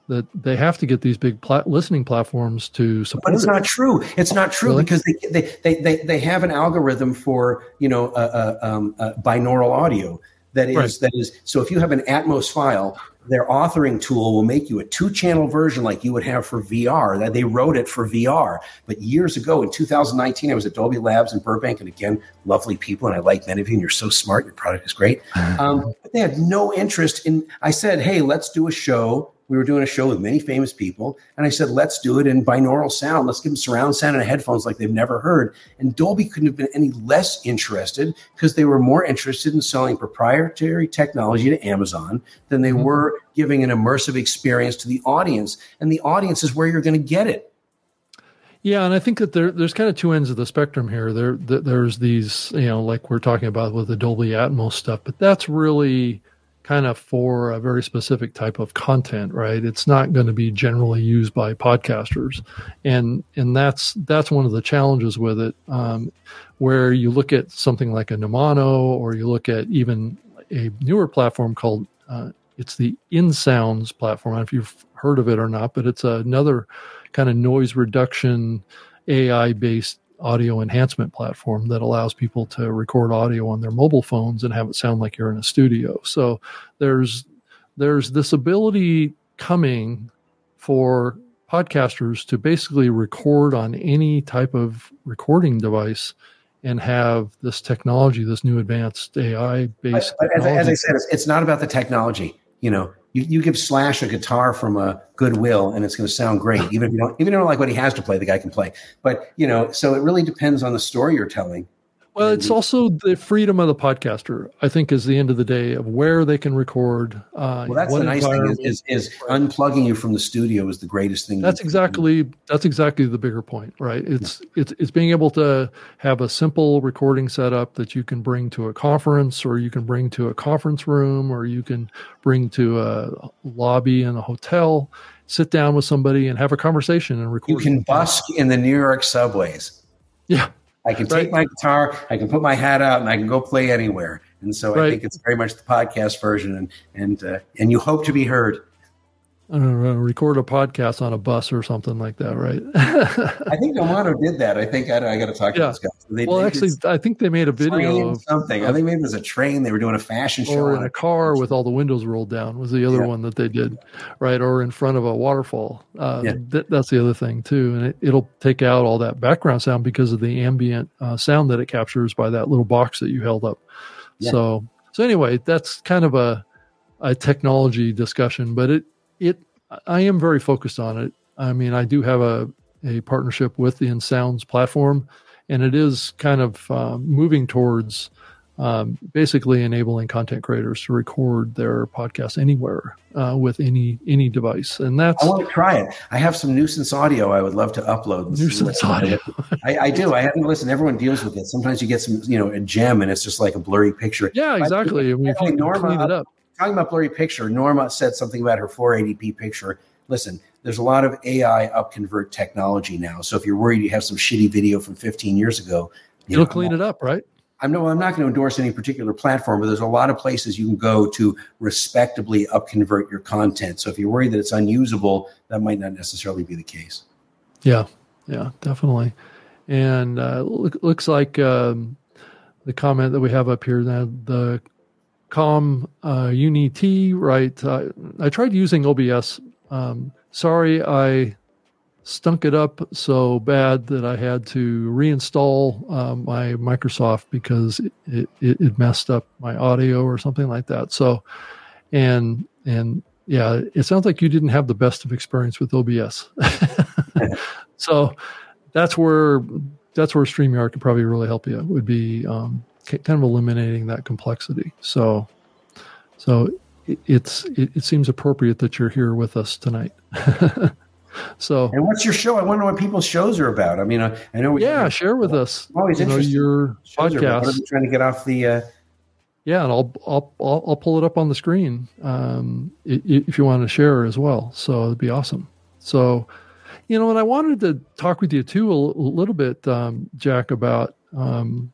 that they have to get these big pla- listening platforms to support But it's it. not true. It's not true Really? because they, they, they, they, they have an algorithm for you know uh, uh, um, uh, binaural audio that is Right. that is. So if you have an Atmos file, their authoring tool will make you a two channel version like you would have for VR. That they wrote it for VR. But years ago in 2019, I was at Dolby Labs in Burbank, and again, lovely people, and I like many of you. And you're so smart. Your product is great. Um, but they had no interest in. I said, hey, let's do a show. We were doing a show with many famous people, and I said, let's do it in binaural sound. Let's give them surround sound and headphones like they've never heard. And Dolby couldn't have been any less interested because they were more interested in selling proprietary technology to Amazon than they Mhm. were giving an immersive experience to the audience. And the audience is where you're going to get it. Yeah, and I think that there, there's kind of two ends of the spectrum here. There, there's these, you know, like we're talking about with the Dolby Atmos stuff, but that's really kind of for a very specific type of content, right? It's not going to be generally used by podcasters, and and that's that's one of the challenges with it. Um, where you look at something like a Nomono, or you look at even a newer platform called uh, it's the InSounds platform. If you've heard of it or not, but it's another kind of noise reduction AI based audio enhancement platform that allows people to record audio on their mobile phones and have it sound like you're in a studio. So there's there's this ability coming for podcasters to basically record on any type of recording device and have this technology, this new advanced AI based. As, I- as I said, it's, it's not about the technology. You know, you, you give Slash a guitar from a Goodwill, and it's going to sound great. Even if you don't, even if you don't like what he has to play, the guy can play. But you know, so it really depends on the story you're telling. Well, it's also the freedom of the podcaster. I think is the end of the day of where they can record. Uh, Well, that's the nice thing is, is, is unplugging you from the studio is the greatest thing. That's you can do. exactly that's exactly the bigger point, right? It's it's it's being able to have a simple recording setup that you can bring to a conference, or you can bring to a conference room, or you can bring to a lobby in a hotel, sit down with somebody and have a conversation and record. You can busk in the New York subways. Yeah, I can Right. take my guitar, I can put my hat out, and I can go play anywhere. And so right. I think it's very much the podcast version, and and uh, and you hope to be heard. I don't know, record a podcast on a bus or something like that, right? I think Nomono did that. I think I, I got to talk to yeah. this guy. They, well, they actually, I think they made a video of something. I think maybe it was a train. They were doing a fashion show, or in a car with all the windows rolled down. Was the other yeah. one that they did, right? Or in front of a waterfall. Uh, yeah. Th- that's the other thing too, and it, will take out all that background sound because of the ambient uh, sound that it captures by that little box that you held up. So, so anyway, that's kind of a a technology discussion, but it it I am very focused on it. I mean, I do have a a partnership with the InSounds platform, and it is kind of uh, moving towards um, basically enabling content creators to record their podcast anywhere uh, with any any device. And that's I want to try it. I have some nuisance audio I would love to upload. Nuisance audio. I, I, do. I haven't listened. Everyone deals with it. Sometimes you get some, you know, a gem and it's just like a blurry picture. Yeah, exactly. I, I mean, if you clean it up talking about blurry picture, Norma said something about her 480p picture. Listen, there's a lot of AI upconvert technology now. So if you're worried you have some shitty video from 15 years ago, you will clean it up, right? I'm no, I'm not going to endorse any particular platform, but there's a lot of places you can go to respectably upconvert your content. So if you're worried that it's unusable, that might not necessarily be the case. Yeah, yeah, definitely. And uh, look, looks like um, the comment that we have up here that the com uh, unity right uh, i tried using obs um, sorry i stunk it up so bad that i had to reinstall uh, my microsoft because it, it, it, messed up my audio or something like that. So and and yeah it sounds like you didn't have the best of experience with obs so that's where that's where streamyard could probably really help you. Would be um, kind of eliminating that complexity. So, so it, it's it, it, seems appropriate that you're here with us tonight. so, and what's your show? I wonder what people's shows are about. I mean, I, I know. We, yeah, share with us. Always you know, your podcast. trying to get off the. Uh, yeah, and I'll, I'll I'll I'll pull it up on the screen um, if you want to share as well. So it'd be awesome. So, you know, and I wanted to talk with you too a, a little bit, um, Jack, about um,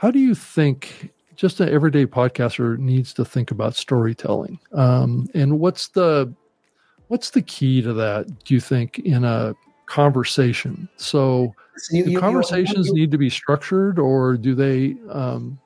how do you think just an everyday podcaster needs to think about storytelling? Um, and what's the what's the key to that? Do you think in a conversation? So, you, do you, conversations you, need to be structured, or do they um,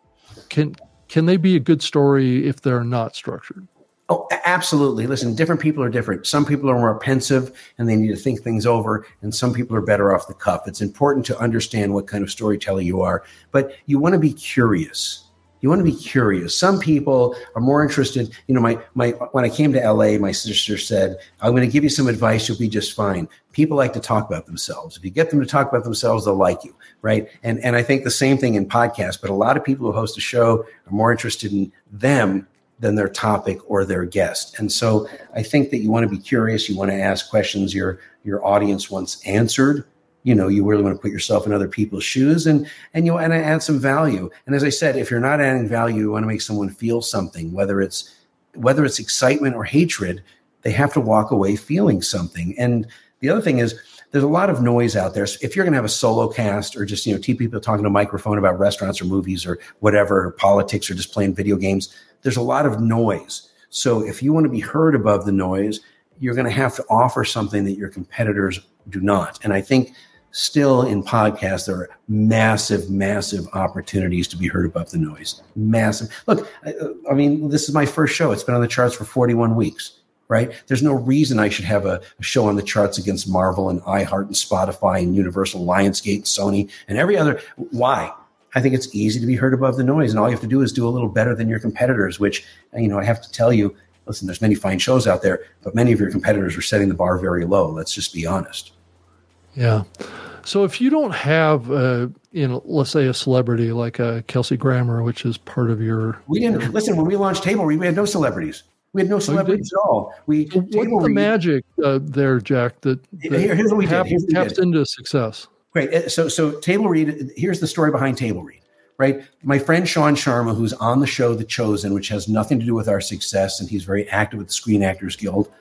can can they be a good story if they're not structured? Oh, absolutely. Listen, different people are different. Some people are more pensive and they need to think things over, and some people are better off the cuff. It's important to understand what kind of storyteller you are, but you want to be curious. You want to be curious. Some people are more interested. You know, my my when I came to LA, my sister said, "I'm going to give you some advice. You'll be just fine." People like to talk about themselves. If you get them to talk about themselves, they'll like you, right? And and I think the same thing in podcasts. But a lot of people who host a show are more interested in them than their topic or their guest. And so I think that you want to be curious, you want to ask questions your your audience wants answered. You know, you really want to put yourself in other people's shoes and and you want to add some value. And as I said, if you're not adding value, you want to make someone feel something, whether it's whether it's excitement or hatred, they have to walk away feeling something. And the other thing is there's a lot of noise out there. So if you're going to have a solo cast or just, you know, two people talking to a microphone about restaurants or movies or whatever, or politics or just playing video games, there's a lot of noise. So if you want to be heard above the noise, you're going to have to offer something that your competitors do not. And I think still in podcasts, there are massive, massive opportunities to be heard above the noise. Massive. Look, I, uh, I mean, this is my first show. It's been on the charts for 41 weeks right? There's no reason I should have a, a, show on the charts against Marvel and iHeart and Spotify and Universal, Lionsgate, and Sony, and every other. Why? I think it's easy to be heard above the noise, and all you have to do is do a little better than your competitors. Which you know, I have to tell you, listen, there's many fine shows out there, but many of your competitors are setting the bar very low. Let's just be honest. Yeah. So if you don't have, uh, you know, let's say a celebrity like uh, Kelsey Grammer, which is part of your, we didn't your, listen when we launched Table Read. We had no celebrities. We had no oh, celebrities at all. We so what's the magic uh, there, Jack? That, that Here, here's what we tapped, did. Here's taps into success. Great. Uh, so so table read. Here's the story behind table read. Right. My friend Shaan Sharma, who's on the show The Chosen, which has nothing to do with our success, and he's very active with the Screen Actors Guild.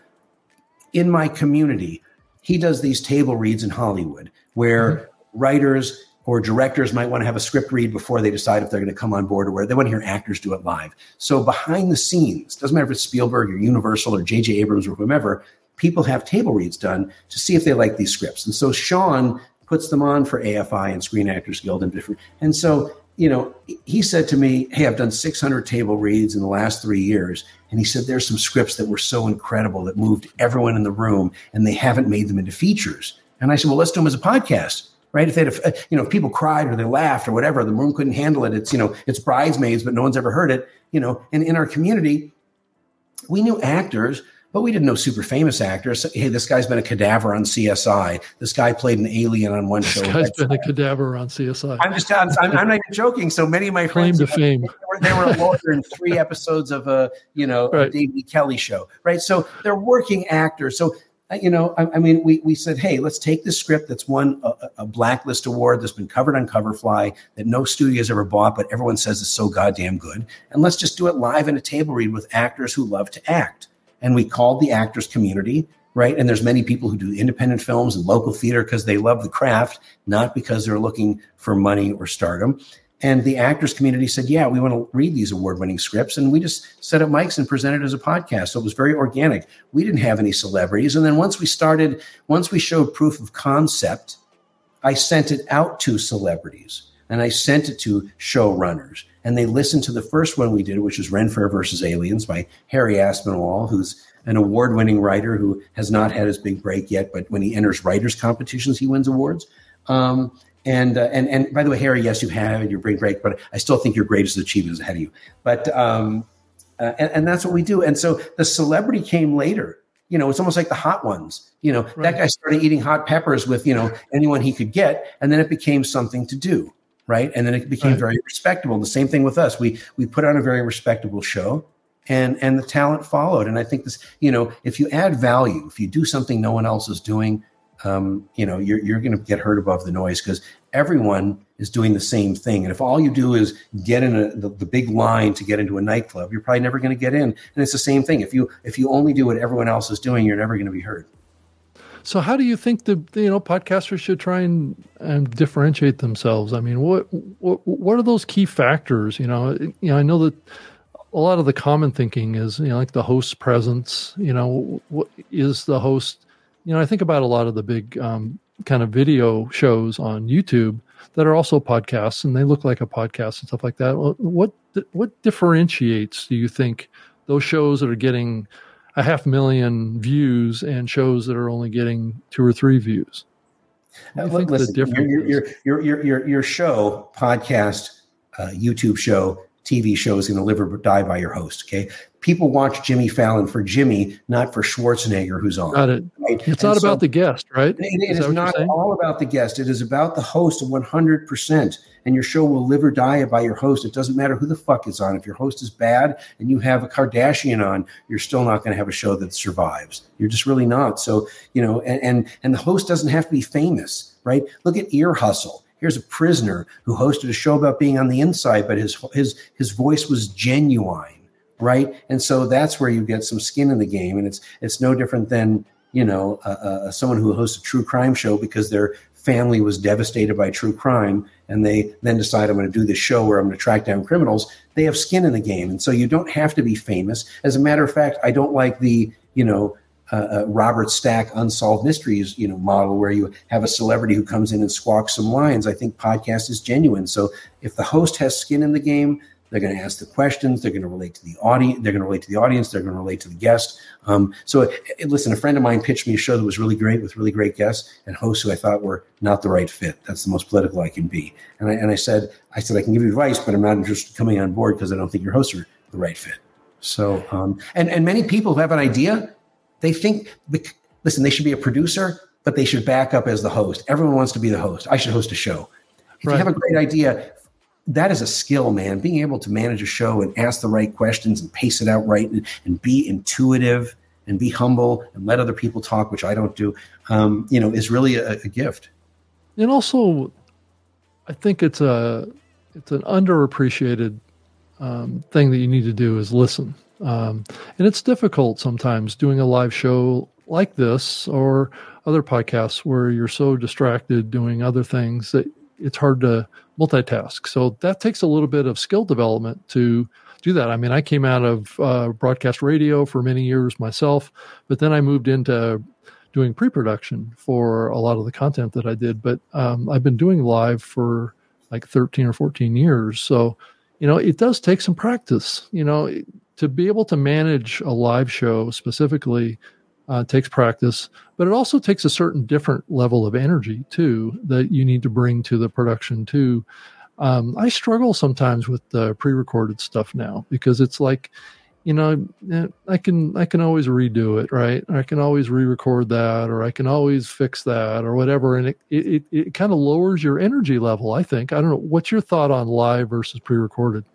In my community, he does these table reads in Hollywood where mm-hmm. writers or directors might want to have a script read before they decide if they're going to come on board or where they want to hear actors do it live. So behind the scenes, doesn't matter if it's Spielberg or Universal or J.J. Abrams or whomever, people have table reads done to see if they like these scripts. And so Sean puts them on for AFI and Screen Actors Guild and different. And so, you know, he said to me, Hey, I've done 600 table reads in the last three years. And he said, There's some scripts that were so incredible that moved everyone in the room and they haven't made them into features. And I said, Well, let's do them as a podcast right? If they had, a, uh, you know, if people cried or they laughed or whatever, the room couldn't handle it. It's, you know, it's bridesmaids, but no one's ever heard it, you know, and in our community, we knew actors, but we didn't know super famous actors. Hey, this guy's been a cadaver on CSI. This guy played an alien on one show. This guy's been a cadaver on CSI. I'm just, I'm, I'm, not even joking. So many of my friends, Claim to fame. They were, they were a lawyer in three episodes of a, you know, right. a David Kelley show, right? So they're working actors. So uh, you know, I, I, mean, we, we said, hey, let's take this script that's won a, a, blacklist award that's been covered on Coverfly that no studio has ever bought, but everyone says is so goddamn good, and let's just do it live in a table read with actors who love to act. And we called the actors community, right? And there's many people who do independent films and local theater because they love the craft, not because they're looking for money or stardom. And the actors community said, yeah, we want to read these award winning scripts. And we just set up mics and presented as a podcast. So it was very organic. We didn't have any celebrities. And then once we started, once we showed proof of concept, I sent it out to celebrities and I sent it to showrunners. And they listened to the first one we did, which was Ren Fair versus Aliens by Harry Aspinwall, who's an award winning writer who has not had his big break yet, but when he enters writers' competitions, he wins awards. Um, and uh, and and by the way, Harry, yes, you have your big break, but I still think your greatest achievement is ahead of you. But um, uh, and, and, that's what we do. And so the celebrity came later. You know, it's almost like the hot ones. You know, right. that guy started eating hot peppers with you know anyone he could get, and then it became something to do, right? And then it became right. very respectable. The same thing with us. We we put on a very respectable show, and and the talent followed. And I think this, you know, if you add value, if you do something no one else is doing, um, you know, you're, you're going to get heard above the noise because everyone is doing the same thing. And if all you do is get in a, the, the big line to get into a nightclub, you're probably never going to get in. And it's the same thing. If you if you only do what everyone else is doing, you're never going to be heard. So, how do you think the you know podcasters should try and, and differentiate themselves? I mean, what what what are those key factors? You know, you know, I know that a lot of the common thinking is you know like the host's presence. You know, what is the host you know, I think about a lot of the big um, kind of video shows on YouTube that are also podcasts, and they look like a podcast and stuff like that. What what differentiates? Do you think those shows that are getting a half million views and shows that are only getting two or three views? Uh, think listen, the difference your, your, your, your, your, your show, podcast, uh, YouTube show, TV show is going to live or die by your host. Okay people watch Jimmy Fallon for Jimmy, not for Schwarzenegger, who's on. Got it. Right? It's and not so about the guest, right? it, it is, is not all about the guest. It is about the host 100%. And your show will live or die by your host. It doesn't matter who the fuck is on. If your host is bad and you have a Kardashian on, you're still not going to have a show that survives. You're just really not. So, you know, and, and, and the host doesn't have to be famous, right? Look at Ear Hustle. Here's a prisoner who hosted a show about being on the inside, but his his his voice was genuine right? And so that's where you get some skin in the game, and it's it's no different than you know uh, uh, someone who hosts a true crime show because their family was devastated by true crime, and they then decide I'm going to do this show where I'm going to track down criminals. They have skin in the game, and so you don't have to be famous. As a matter of fact, I don't like the you know uh, uh, Robert Stack unsolved mysteries, you know, model where you have a celebrity who comes in and squawks some lines. I think podcast is genuine. So if the host has skin in the game, they're going to ask the questions. They're going to relate to the audience. They're going to relate to the audience. They're going to relate to the guest. Um, so, it, it, listen, a friend of mine pitched me a show that was really great with really great guests and hosts who I thought were not the right fit. That's the most political I can be. And I, and I said, I said, I can give you advice, but I'm not interested in coming on board because I don't think your hosts are the right fit. So, um, and and many people who have an idea, they think, listen, they should be a producer, but they should back up as the host. Everyone wants to be the host. I should host a show. If right. you have a great idea, that is a skill, man. Being able to manage a show and ask the right questions and pace it out right and, and be intuitive and be humble and let other people talk, which I don't do, um, you know, is really a, a, gift. And also, I think it's a it's an underappreciated um, thing that you need to do is listen. Um, and it's difficult sometimes doing a live show like this or other podcasts where you're so distracted doing other things that it's hard to multitask. So that takes a little bit of skill development to do that. I mean, I came out of uh, broadcast radio for many years myself, but then I moved into doing pre-production for a lot of the content that I did. But um, I've been doing live for like 13 or 14 years, so you know it does take some practice. You know, to be able to manage a live show specifically uh, takes practice, but it also takes a certain different level of energy too that you need to bring to the production too. Um, I struggle sometimes with the pre-recorded stuff now because it's like, you know, eh, I can I can always redo it, right? I can always re-record that, or I can always fix that, or whatever, and it it, it kind of lowers your energy level. I think I don't know. What's your thought on live versus pre-recorded?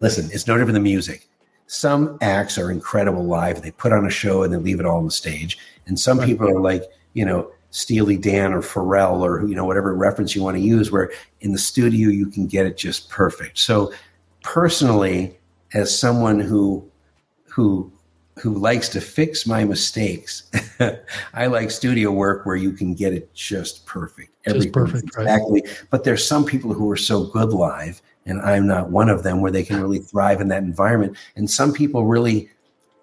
Listen, it's no different than music some acts are incredible live. They put on a show and they leave it all on the stage. And some people are like, you know, Steely Dan or Pharrell or you know whatever reference you want to use, where in the studio you can get it just perfect. So personally, as someone who who who likes to fix my mistakes, I like studio work where you can get it just perfect. Just perfect, exactly. Right. But there's some people who are so good live and I'm not one of them where they can really thrive in that environment. And some people really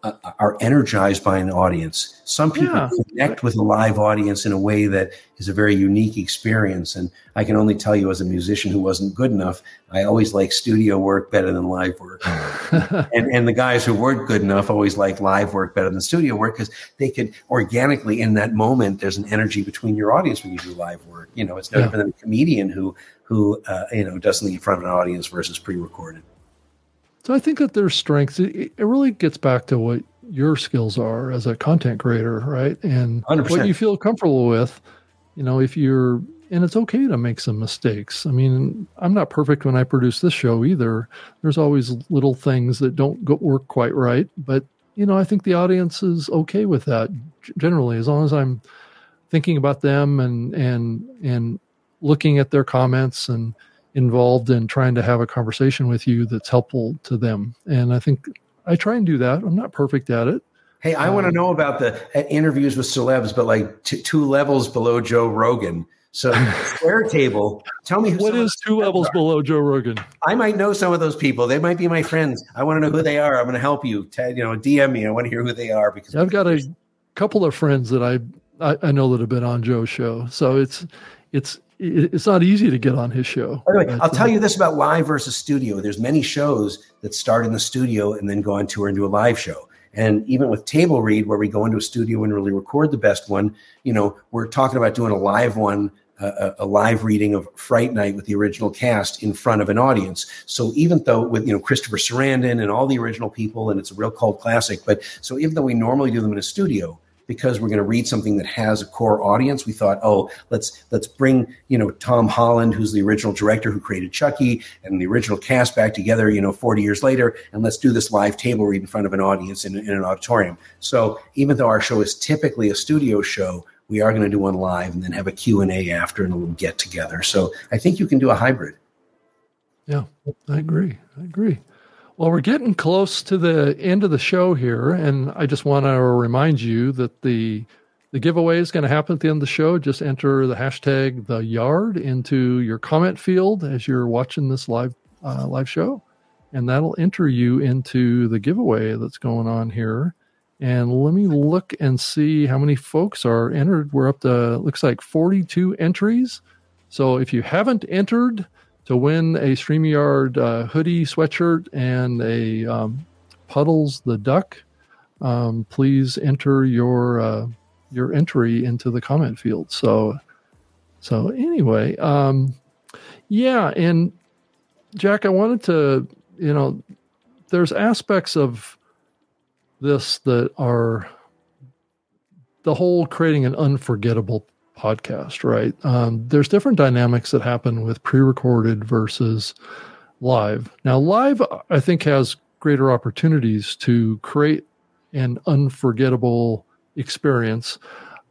uh, are energized by an audience. Some people yeah. connect with a live audience in a way that is a very unique experience. And I can only tell you, as a musician who wasn't good enough, I always like studio work better than live work. and, and the guys who weren't good enough always like live work better than studio work because they could organically, in that moment, there's an energy between your audience when you do live work. You know, it's no yeah. different than a comedian who who uh, you know does something in front of an audience versus pre-recorded. So I think that there's strengths. It, it really gets back to what your skills are as a content creator, right? And 100%. what you feel comfortable with. You know, if you're and it's okay to make some mistakes. I mean, I'm not perfect when I produce this show either. There's always little things that don't go, work quite right, but you know, I think the audience is okay with that generally, as long as I'm thinking about them and and and looking at their comments and involved in trying to have a conversation with you that's helpful to them. And I think I try and do that. I'm not perfect at it. Hey, I um, want to know about the uh, interviews with celebs, but like t- two levels below Joe Rogan. So Square Table, tell me what is two levels are. below Joe Rogan. I might know some of those people. They might be my friends. I want to know who they are. I'm going to help you. Ted, you know, DM me. I want to hear who they are because I've got a couple of friends that I, I I know that have been on Joe's show. So it's it's it's not easy to get on his show. By the way, I'll tell you this about live versus studio. There's many shows that start in the studio and then go on tour and do a live show. And even with table read, where we go into a studio and really record the best one, you know, we're talking about doing a live one, uh, a live reading of Fright Night with the original cast in front of an audience. So even though with you know Christopher Sarandon and all the original people, and it's a real cult classic, but so even though we normally do them in a studio, because we're going to read something that has a core audience we thought oh let's let's bring you know tom holland who's the original director who created chucky and the original cast back together you know 40 years later and let's do this live table read in front of an audience in, in an auditorium. So even though our show is typically a studio show we are going to do one live and then have a q&a after and a little get together. So i think you can do a hybrid. Yeah i agree i agree well, we're getting close to the end of the show here, and I just want to remind you that the the giveaway is going to happen at the end of the show. Just enter the hashtag the yard into your comment field as you're watching this live uh, live show, and that'll enter you into the giveaway that's going on here. And let me look and see how many folks are entered. We're up to looks like 42 entries. So if you haven't entered, to win a StreamYard uh, hoodie, sweatshirt, and a um, Puddles the Duck, um, please enter your uh, your entry into the comment field. So, so anyway, um, yeah, and Jack, I wanted to, you know, there's aspects of this that are the whole creating an unforgettable podcast, right? Um, there's different dynamics that happen with pre-recorded versus live. Now, live, I think, has greater opportunities to create an unforgettable experience.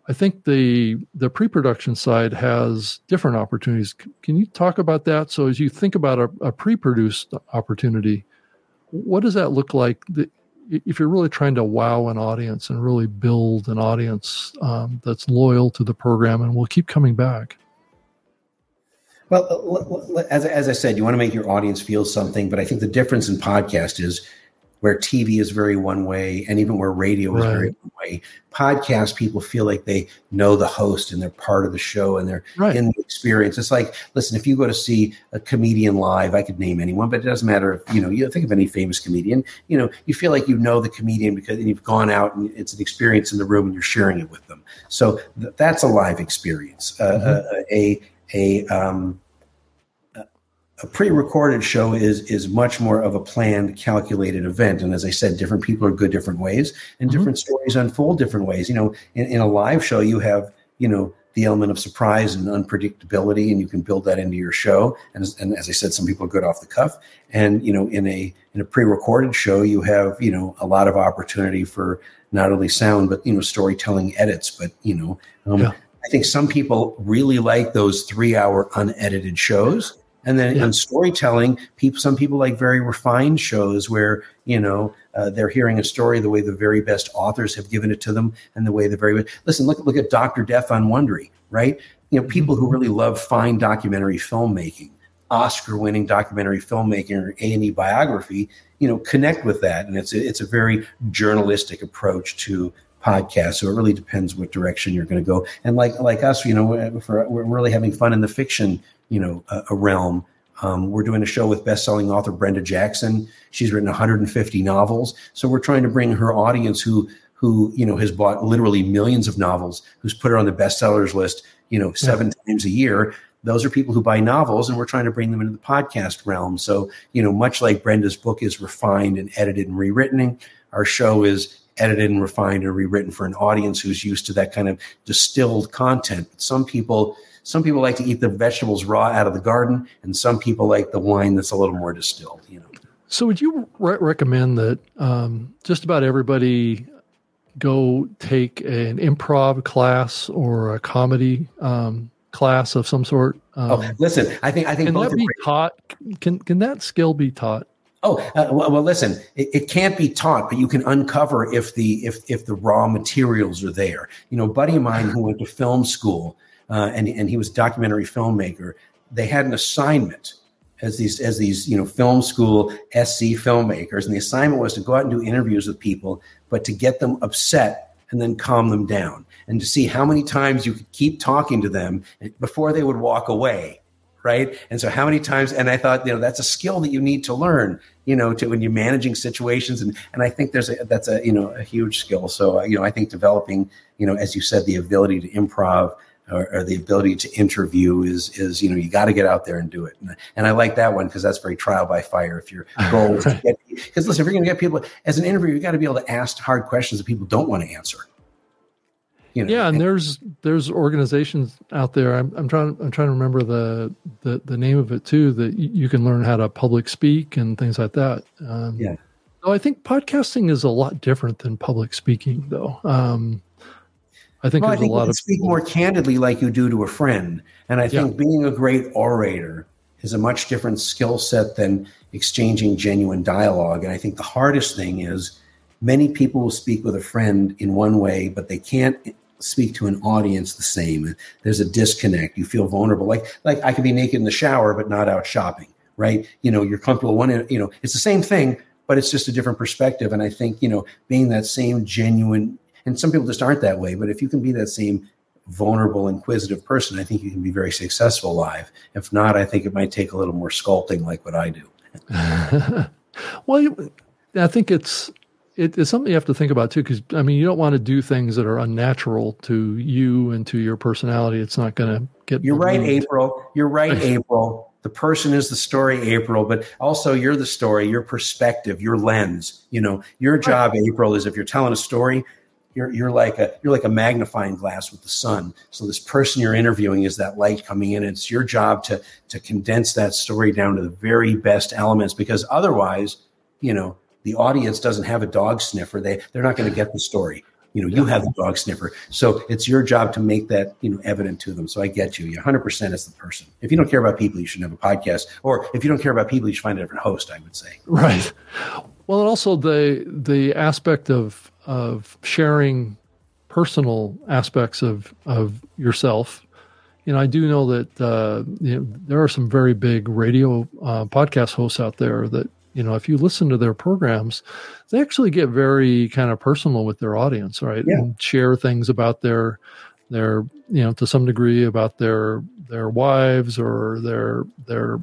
I think the the pre-production side has different opportunities. Can you talk about that? So, as you think about a, a pre-produced opportunity, what does that look like? If you're really trying to wow an audience and really build an audience um, that's loyal to the program and will keep coming back. Well, as, as I said, you want to make your audience feel something, but I think the difference in podcast is where TV is very one way and even where radio is right. very one way. Podcast people feel like they know the host and they're part of the show and they're right. in the experience. It's like, listen, if you go to see a comedian live, I could name anyone, but it doesn't matter if, you know, you think of any famous comedian, you know, you feel like you know the comedian because you've gone out and it's an experience in the room and you're sharing it with them. So th- that's a live experience. Uh, mm-hmm. uh, a, a, um, a pre-recorded show is is much more of a planned calculated event. And as i said different people are good different ways and mm-hmm. different stories unfold different ways. You know in, in, a live show you have you know the element of surprise and unpredictability and you can build that into your show. And, and as i said some people are good off the cuff. And you know in a in a pre-recorded show you have you know a lot of opportunity for not only sound but you know storytelling edits. But you know um, yeah. i think some people really like those three hour unedited shows and then yeah. in storytelling, people, some people like very refined shows where you know uh, they're hearing a story the way the very best authors have given it to them, and the way the very listen. Look, look at Doctor Death on Wondery, right? You know, people mm-hmm. who really love fine documentary filmmaking, Oscar-winning documentary filmmaking, or A and E biography, you know, connect with that, and it's a, it's a very journalistic approach to podcast. So it really depends what direction you're going to go. And like like us, you know, for, we're really having fun in the fiction you know a, a realm. Um, we're doing a show with best-selling author Brenda Jackson. She's written 150 novels, so we're trying to bring her audience who who you know has bought literally millions of novels, who's put her on the bestsellers list, you know, seven yeah. times a year. Those are people who buy novels, and we're trying to bring them into the podcast realm. So, you know, much like Brenda's book is refined and edited and rewritten, our show is edited and refined and rewritten for an audience who's used to that kind of distilled content. But some people some people like to eat the vegetables raw out of the garden, and some people like the wine that's a little more distilled. You know. So, would you re- recommend that um, just about everybody go take an improv class or a comedy um, class of some sort? Um, oh, listen, I think I think can that be taught? Can can that skill be taught? Oh uh, well, well, listen. It, it, can't be taught, but you can uncover if the if if the raw materials are there. You know, buddy of mine who went to film school uh, and and he was a documentary filmmaker. They had an assignment as these as these you know film school SC filmmakers, and the assignment was to go out and do interviews with people, but to get them upset and then calm them down, and to see how many times you could keep talking to them before they would walk away right and so how many times and i thought you know that's a skill that you need to learn you know to when you're managing situations and and i think there's a that's a you know a huge skill so you know i think developing you know as you said the ability to improv or, or, the ability to interview is is you know you got to get out there and do it. And, and i like that one because that's very trial by fire if your goal is to get because listen if you're going to get people as an interviewer you got to be able to ask hard questions that people don't want to answer. You know, yeah and, and there's there's organizations out there I'm, I'm trying i'm trying to remember the, the the name of it too that you can learn how to public speak and things like that. Um, yeah. so i think podcasting is a lot different than public speaking though. Um, I think well, I think a lot of speak more candidly like you do to a friend. And I think yeah. being a great orator is a much different skill set than exchanging genuine dialogue. And I think the hardest thing is many people will speak with a friend in one way, but they can't speak to an audience the same. There's a disconnect. You feel vulnerable. Like like I could be naked in the shower, but not out shopping, right? You know, you're comfortable one, you know, it's the same thing, but it's just a different perspective. And I think, you know, being that same genuine and some people just aren't that way. But if you can be that same vulnerable, inquisitive person, I think you can be very successful live. If not, I think it might take a little more sculpting, like what I do. well, I think it's it's something you have to think about too, because I mean, you don't want to do things that are unnatural to you and to your personality. It's not going to get. You're right, April. You're right, April. The person is the story, April, but also you're the story, your perspective, your lens. You know, your job, April, is if you're telling a story, you're you're like a you're like a magnifying glass with the sun. So this person you're interviewing is that light coming in. It's your job to to condense that story down to the very best elements because otherwise, you know, the audience doesn't have a dog sniffer. They they're not going to get the story. You know, you have the dog sniffer. So it's your job to make that, you know, evident to them. So I get you. You 100% as the person. If you don't care about people, you should have a podcast. Or if you don't care about people, you should find a different host, I would say. Right. Well, and also the the aspect of of sharing personal aspects of of yourself you know, I do know that uh, you know, there are some very big radio uh, podcast hosts out there that you know, if you listen to their programs, they actually get very kind of personal with their audience, right? Yeah. And share things about their their you know to some degree about their their wives or their their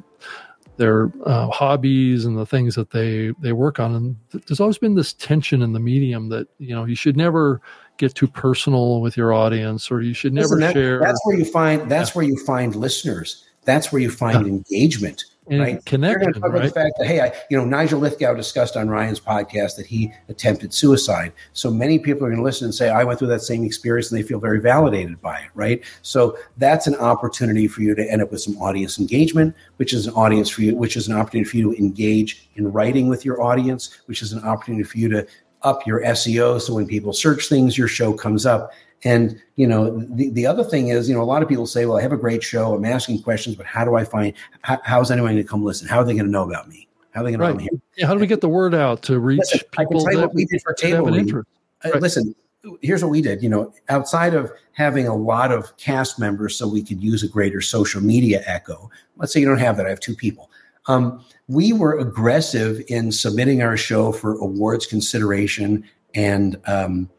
their uh, hobbies and the things that they they work on and there's always been this tension in the medium that you know you should never get too personal with your audience or you should never that- share That's where you find. That's where you find listeners. That's where you find engagement. And right. You're going to talk about right the fact that hey, I, you know, Nigel Lythgoe discussed on Ryan's podcast that he attempted suicide. So many people are going to listen and say, "I went through that same experience," and they feel very validated by it, right? So that's an opportunity for you to end up with some audience engagement, which is an audience for you, which is an opportunity for you to engage in writing with your audience, which is an opportunity for you to up your SEO. So when people search things, your show comes up. And you know, the, the other thing is, you know, a lot of people say, "Well, I have a great show. I'm asking questions, but how do I find? How, how's anyone going to come listen? How are they going to know about me? How are they going to know Right. Here?" yeah, how do we get the word out to reach Listen, I can people tell you that what we did for table an read. interest Uh, Right. Listen, here's what we did. You know, outside of having a lot of cast members, so we could use a greater social media echo. Let's say you don't have that. I have two people. Um, we were aggressive in submitting our show for awards consideration and um,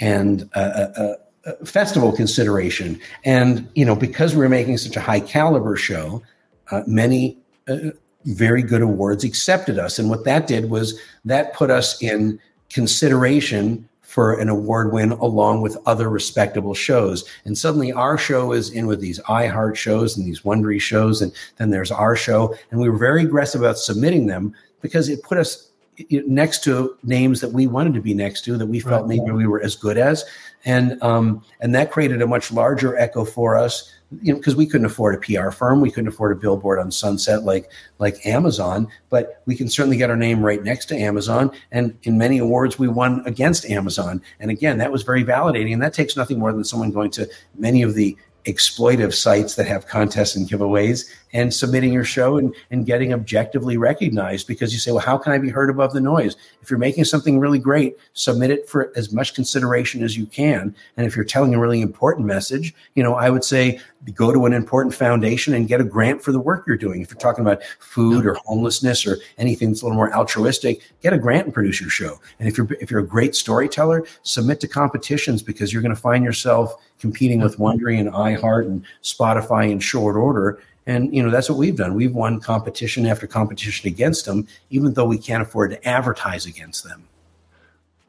and uh, uh, uh, festival consideration. And you know, because we were making such a high caliber show, uh, many uh, very good awards accepted us. And what that did was that put us in consideration for an award win along with other respectable shows. And suddenly our show is in with these iHeart shows and these Wondery shows. And then there's our show. And we were very aggressive about submitting them because it put us next to names that we wanted to be next to that we felt Right. maybe we were as good as. And, um, and that created a much larger echo for us you know, because we couldn't afford a PR firm, we couldn't afford a billboard on Sunset like like Amazon, but we can certainly get our name right next to Amazon. And in many awards, we won against Amazon. And again, that was very validating. And that takes nothing more than someone going to many of the exploitive sites that have contests and giveaways and submitting your show and, and getting objectively recognized because you say, well, how can I be heard above the noise? If you're making something really great, submit it for as much consideration as you can. And if you're telling a really important message, you know, I would say go to an important foundation and get a grant for the work you're doing. If you're talking about food or homelessness or anything that's a little more altruistic, get a grant and produce your show. And if you're if you're a great storyteller, submit to competitions because you're going to find yourself competing with Wondery and iHeart and Spotify in short order. And you know that's what we've done. We've won competition after competition against them, even though we can't afford to advertise against them.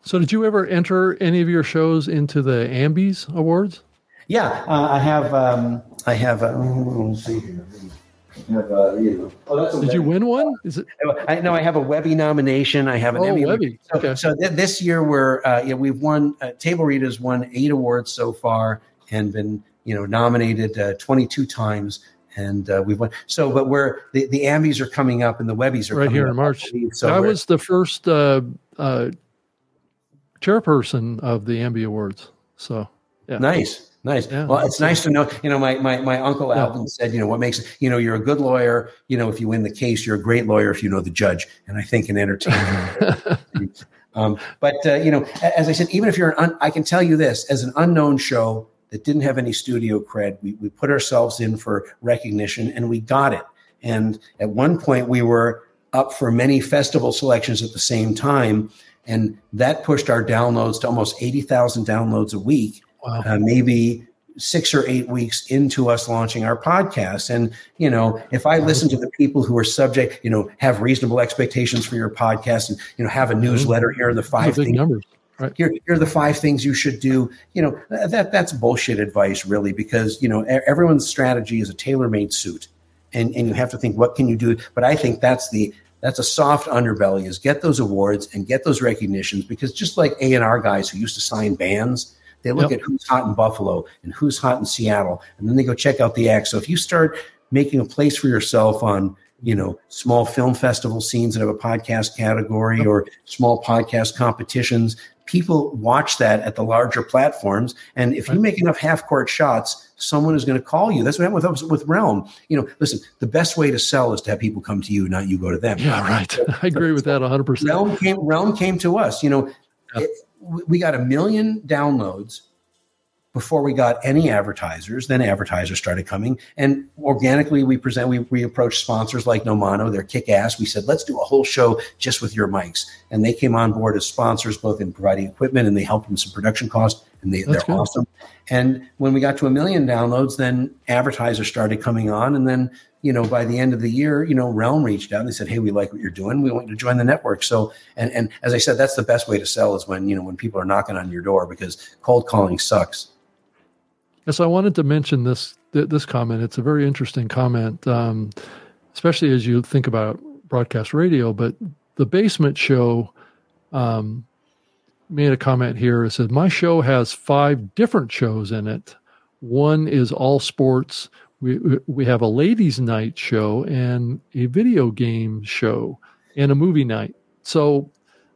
so did you ever enter any of your shows into the ambies awards Yeah, uh, I have. Um, I have. Uh, let's see here. I have, uh, you know, oh, that's a did you win one is it I know I have a Webby nomination. I have an oh Emmy. webby So, okay so th- this year we're uh, yeah, we've won uh, Table Read has won eight awards so far and been you know nominated uh, 22 times and uh, we've won. So, but we're the the Ambies are coming up and the Webbies are right coming here in I march believe. So i was the first uh, uh, chairperson of the ambi awards so yeah Nice, nice. Yeah. Well, it's nice to know. You know, my my my uncle Yeah. Alvin said, you know, what makes you know you're a good lawyer. You know, if you win the case, you're a great lawyer if you know the judge. And I think in entertainment. um, but uh, you know, as I said, even if you're an, un, I can tell you this: as an unknown show that didn't have any studio cred, we we put ourselves in for recognition, and we got it. And at one point, we were up for many festival selections at the same time, and that pushed our downloads to almost eighty thousand downloads a week wow uh, maybe six or eight weeks into us launching our podcast. And, you know, if I listen to the people who are subject, you know, have reasonable expectations for your podcast and, you know, have a newsletter, here are the five things. numbers right Here, here are the five things you should do. You know, that that's bullshit advice, really, because you know everyone's strategy is a tailor-made suit, and and you have to think what can you do. But I think that's the that's a soft underbelly is get those awards and get those recognitions because just like A and R guys who used to sign bands, they look Yep. at who's hot in Buffalo and who's hot in Seattle, and then they go check out the act. So if you start making a place for yourself on you know small film festival scenes that have a podcast category or small podcast competitions people watch that at the larger platforms. And if you make enough half court shots someone is going to call you. That's what happened with with realm. You know listen the best way to sell is to have people come to you not you go to them. Yeah right. I agree with that 100% realm came realm came to us. You know Yeah. it, we got a million downloads before we got any advertisers. Then advertisers started coming, and organically we present. We, we approached sponsors like Nomono. They're kick ass. We said, let's do a whole show just with your mics, and they came on board as sponsors, both in providing equipment and they helped them some production costs, and they, they're good. awesome. And when we got to a million downloads, then advertisers started coming on, and then you know, by the end of the year, you know, Realm reached out and they said, "Hey, we like what you're doing. We want you to join the network." So, and and as I said, that's the best way to sell is when you know when people are knocking on your door because cold calling sucks. Yes, I wanted to mention this this comment. It's a very interesting comment, um, especially as you think about broadcast radio. But the Basement Show um, made a comment here. It says, "My show has five different shows in it. One is all sports." we we have a ladies' night show and a video game show and a movie night. So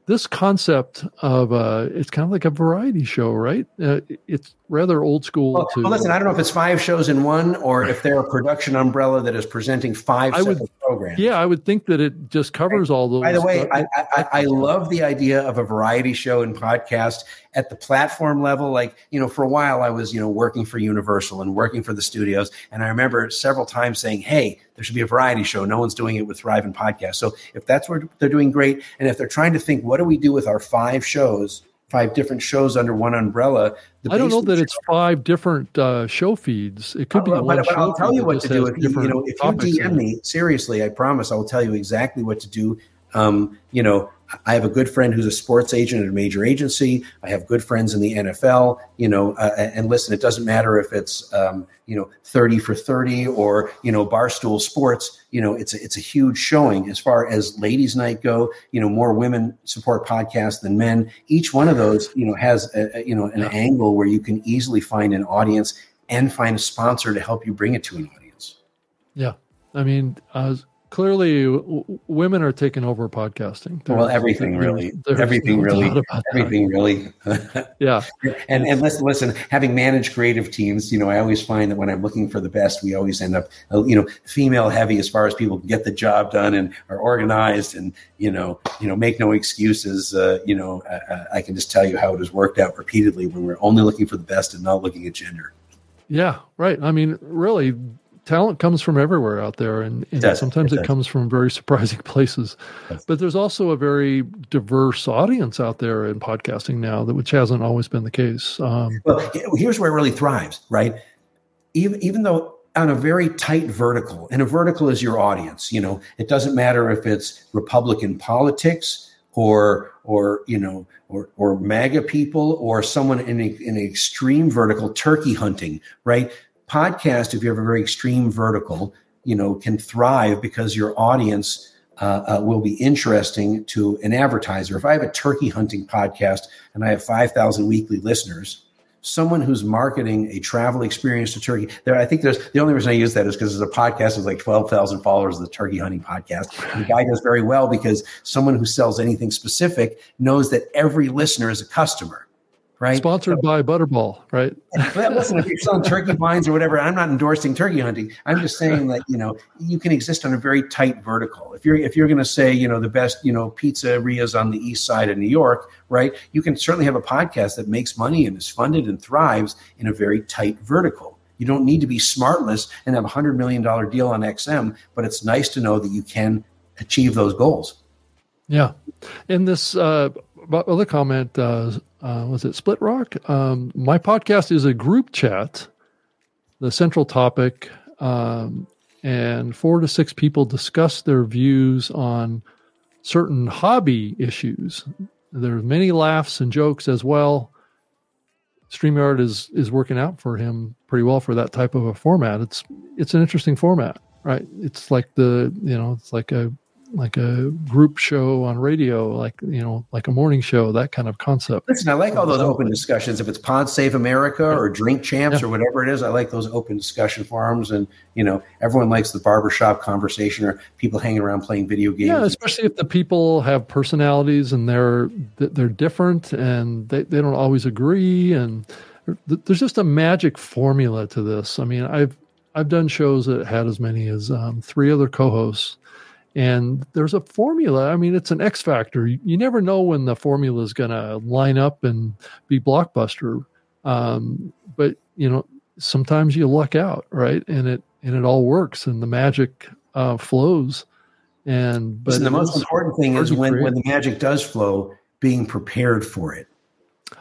this concept of uh, it's kind of like a variety show, right? Uh, it's rather old school. Well, to, well, listen, I don't know if it's five shows in one or if they're a production umbrella that is presenting five I would, programs. Yeah, I would think that it just covers all those. By the way, I, I, I, love the idea of a variety show and podcast at the platform level. Like, you know, for a while I was, you know, working for Universal and working for the studios. And I remember several times saying, hey, there should be a variety show. No one's doing it with Thrive and Podcast. So if that's where they're doing, great. And if they're trying to think, what do we do with our five shows? five different shows under one umbrella. I don't know that show. it's five different uh, show feeds. It could be one but, but I'll tell you what to do. If you, you know, if you DM me seriously, I promise I will tell you exactly what to do. Um, you know, I have a good friend who's a sports agent at a major agency. I have good friends in the NFL. You know, uh, and listen, it doesn't matter if it's um, you know thirty for thirty or you know Barstool Sports. You know, it's a, it's a huge showing as far as ladies' night go. You know, more women support podcasts than men. Each one of those, you know, has a, a, you know an yeah. angle where you can easily find an audience and find a sponsor to help you bring it to an audience. Yeah, I mean, uh, clearly w- women are taking over podcasting. There's, well, everything really, everything really, everything really. yeah. And and listen, listen. Having managed creative teams, you know, I always find that when I'm looking for the best, we always end up, uh, you know, female heavy as far as people can get the job done and are organized and you know, you know, make no excuses. Uh, you know, I, I can just tell you how it has worked out repeatedly when we're only looking for the best and not looking at gender. Yeah, right. I mean, really, talent comes from everywhere out there, and, and it sometimes it, it comes from very surprising places. But there's also a very diverse audience out there in podcasting now, that which hasn't always been the case. Um, well, here's where it really thrives, right? Even even though on a very tight vertical, and a vertical is your audience. You know, it doesn't matter if it's Republican politics or or you know or or MAGA people or someone in, a, in an extreme vertical, turkey hunting, right? Podcast, if you have a very extreme vertical, you know, can thrive because your audience uh, uh, will be interesting to an advertiser. If I have a turkey hunting podcast and I have 5,000 weekly listeners, someone who's marketing a travel experience to Turkey, there, I think there's the only reason I use that is because there's a podcast with like 12,000 followers of the turkey hunting podcast. And the guy does very well because someone who sells anything specific knows that every listener is a customer right? Sponsored so, by Butterball, right? listen, if you're selling turkey vines or whatever, I'm not endorsing turkey hunting. I'm just saying that you know you can exist on a very tight vertical. If you're if you're going to say you know the best you know pizzerias on the east side of New York, right? You can certainly have a podcast that makes money and is funded and thrives in a very tight vertical. You don't need to be smartless and have a hundred million dollar deal on XM, but it's nice to know that you can achieve those goals. Yeah, in this uh, other comment, uh, uh, was it Split Rock? Um, my podcast is a group chat. The central topic, um, and four to six people discuss their views on certain hobby issues. There's many laughs and jokes as well. StreamYard is is working out for him pretty well for that type of a format. It's it's an interesting format, right? It's like the you know it's like a like a group show on radio, like you know, like a morning show, that kind of concept. Listen, I like all those open discussions. If it's Pod Save America or Drink Champs yeah. or whatever it is, I like those open discussion forums. And you know, everyone likes the barbershop conversation or people hanging around playing video games. Yeah, especially if the people have personalities and they're they're different and they, they don't always agree. And there's just a magic formula to this. I mean, I've I've done shows that had as many as um, three other co-hosts and there's a formula. I mean, it's an X factor. You, you never know when the formula is going to line up and be blockbuster. Um, but you know, sometimes you luck out, right? And it and it all works, and the magic uh, flows. And but Listen, the most important thing is when when the magic does flow, being prepared for it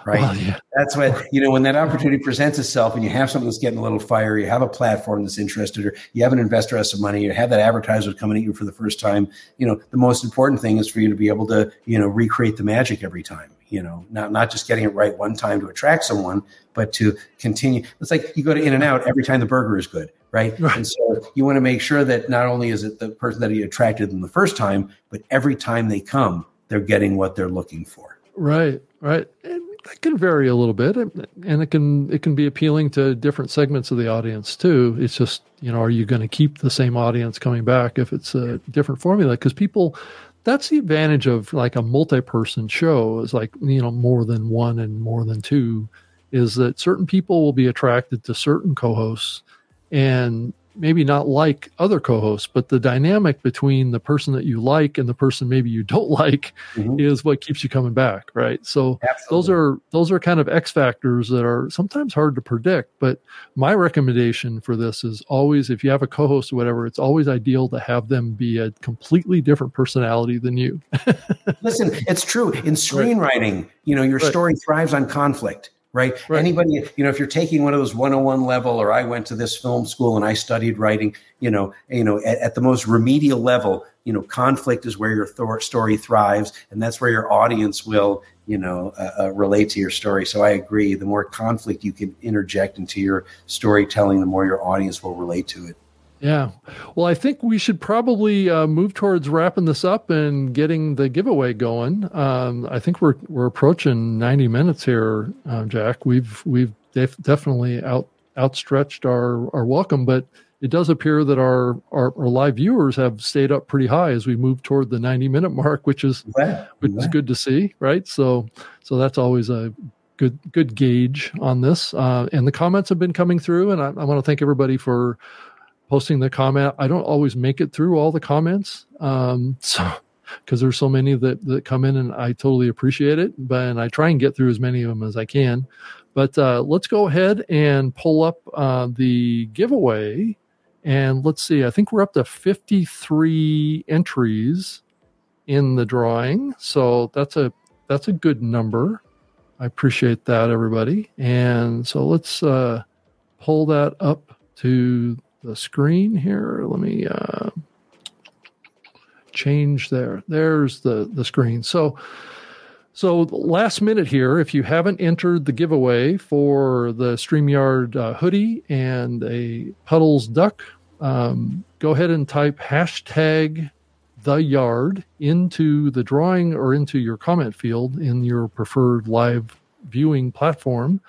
right? Well, yeah. That's what you know when that opportunity presents itself, and you have something that's getting a little fire. You have a platform that's interested, or you have an investor has some money. You have that advertiser coming at you for the first time. You know, the most important thing is for you to be able to you know recreate the magic every time. You know, not not just getting it right one time to attract someone, but to continue. It's like you go to In-N-Out every time the burger is good. Right? right? And so you want to make sure that not only is it the person that you attracted them the first time, but every time they come, they're getting what they're looking for. Right, right. And that can vary a little bit and it can it can be appealing to different segments of the audience too. It's just you know are you going to keep the same audience coming back if it's a different formula? Because people that's the advantage of like a multi-person show is like you know more than one and more than two is that certain people will be attracted to certain co-hosts and maybe not like other co-hosts, but the dynamic between the person that you like and the person maybe you don't like mm-hmm. is what keeps you coming back, right? So Absolutely. those are those are kind of X factors that are sometimes hard to predict. But my recommendation for this is always if you have a co-host or whatever, it's always ideal to have them be a completely different personality than you. Listen, it's true. In screenwriting, you know, your right. story thrives on conflict right? right? Anybody, you know, if you're taking one of those 101 level, or I went to this film school and I studied writing, you know, you know, at, at the most remedial level, you know, conflict is where your th- story thrives, and that's where your audience will, you know, uh, uh, relate to your story. So I agree. The more conflict you can interject into your storytelling, the more your audience will relate to it. Yeah. Well, I think we should probably uh, move towards wrapping this up and getting the giveaway going. Um, I think we're we're approaching 90 minutes here, uh, Jack. We've we've def- definitely out outstretched our our welcome, but it does appear that our, our, our live viewers have stayed up pretty high as we move toward the 90 minute mark, which is which is good to see, right? So so that's always a good good gauge on this. Uh, and the comments have been coming through, and I, I want to thank everybody for posting the comment. I don't always make it through all the comments. Um, so because there's so many that, that come in and I totally appreciate it. But and I try and get through as many of them as I can. But uh, let's go ahead and pull up uh, the giveaway. And let's see, I think we're up to 53 entries in the drawing. So that's a that's a good number. I appreciate that, everybody. And so let's uh, pull that up to the screen here. Let me uh, change there. There's the the screen. So so last minute here, if you haven't entered the giveaway for the StreamYard uh, hoodie and a Puddles duck, um, go ahead and type hashtag the yard into the drawing or into your comment field in your preferred live viewing platform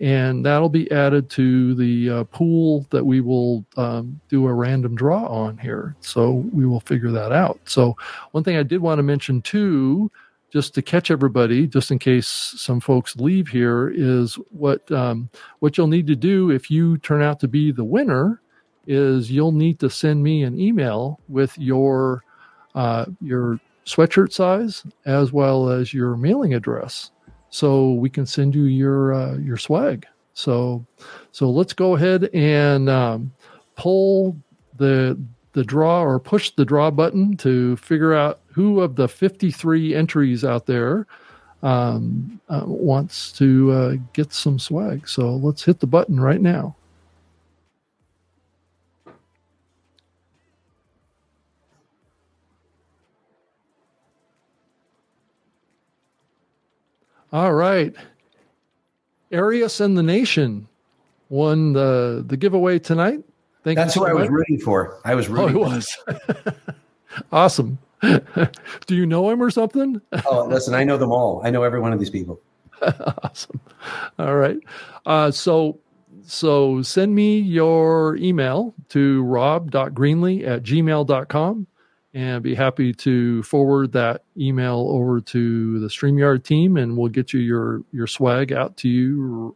and that'll be added to the uh, pool that we will um, do a random draw on here. So we will figure that out. So one thing I did want to mention too, just to catch everybody, just in case some folks leave here, is what um, what you'll need to do if you turn out to be the winner is you'll need to send me an email with your uh, your sweatshirt size as well as your mailing address so we can send you your uh, your swag. So so let's go ahead and um, pull the the draw or push the draw button to figure out who of the 53 entries out there um, uh, wants to uh, get some swag. So let's hit the button right now. All right. Arius and the Nation won the the giveaway tonight. Thank you. That's who I was rooting for. I was rooting. Oh, was. awesome. Do you know him or something? oh, listen, I know them all. I know every one of these people. awesome. All right. Uh, so so send me your email to rob.greenlee at gmail.com and be happy to forward that email over to the StreamYard team, and we'll get you your your swag out to you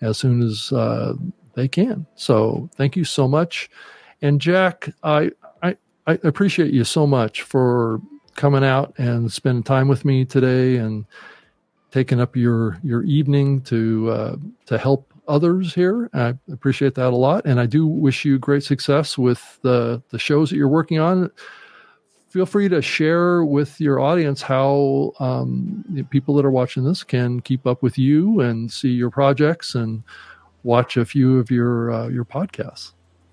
as soon as uh, they can. So thank you so much, and Jack, I, I I appreciate you so much for coming out and spending time with me today and taking up your your evening to uh, to help others here. I appreciate that a lot, and I do wish you great success with the the shows that you're working on. Feel free to share with your audience how um, people that are watching this can keep up with you and see your projects and watch a few of your uh, your podcasts.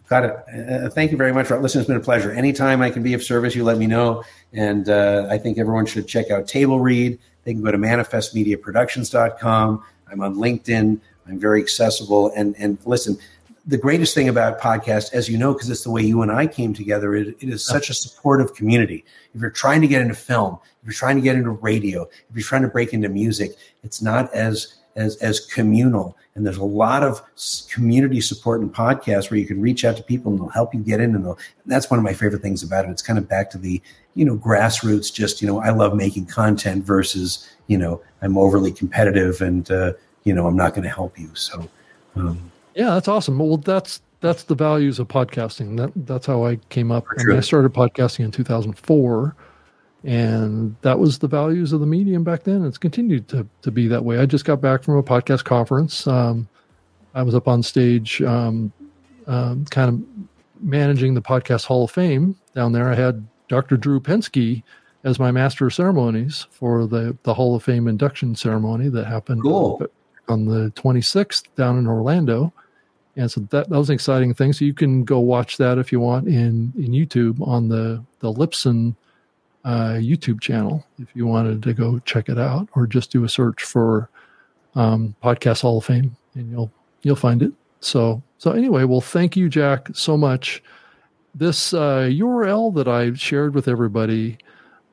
Got it. Uh, thank you very much. Listen, it's been a pleasure. Anytime I can be of service, you let me know. And uh, I think everyone should check out Table Read. They can go to manifestmediaproductions.com. I'm on LinkedIn. I'm very accessible. And and listen, the greatest thing about podcast, as you know, because it's the way you and I came together, it, it is such a supportive community. If you're trying to get into film, if you're trying to get into radio, if you're trying to break into music, it's not as as as communal. And there's a lot of community support in podcasts where you can reach out to people and they'll help you get in. And, and that's one of my favorite things about it. It's kind of back to the you know grassroots. Just you know, I love making content versus you know I'm overly competitive and uh, you know I'm not going to help you. So. Um, yeah, that's awesome. Well, that's that's the values of podcasting. That that's how I came up. I, mean, I started podcasting in 2004, and that was the values of the medium back then. It's continued to to be that way. I just got back from a podcast conference. Um, I was up on stage, um, um, kind of managing the podcast Hall of Fame down there. I had Dr. Drew Pinsky as my master of ceremonies for the the Hall of Fame induction ceremony that happened cool. On the 26th down in Orlando and so that, that was an exciting thing. So you can go watch that if you want in in YouTube on the the Libsyn uh, YouTube channel if you wanted to go check it out, or just do a search for um, Podcast Hall of Fame and you'll you'll find it. So so anyway, well, thank you, Jack, so much. This uh, URL that I shared with everybody,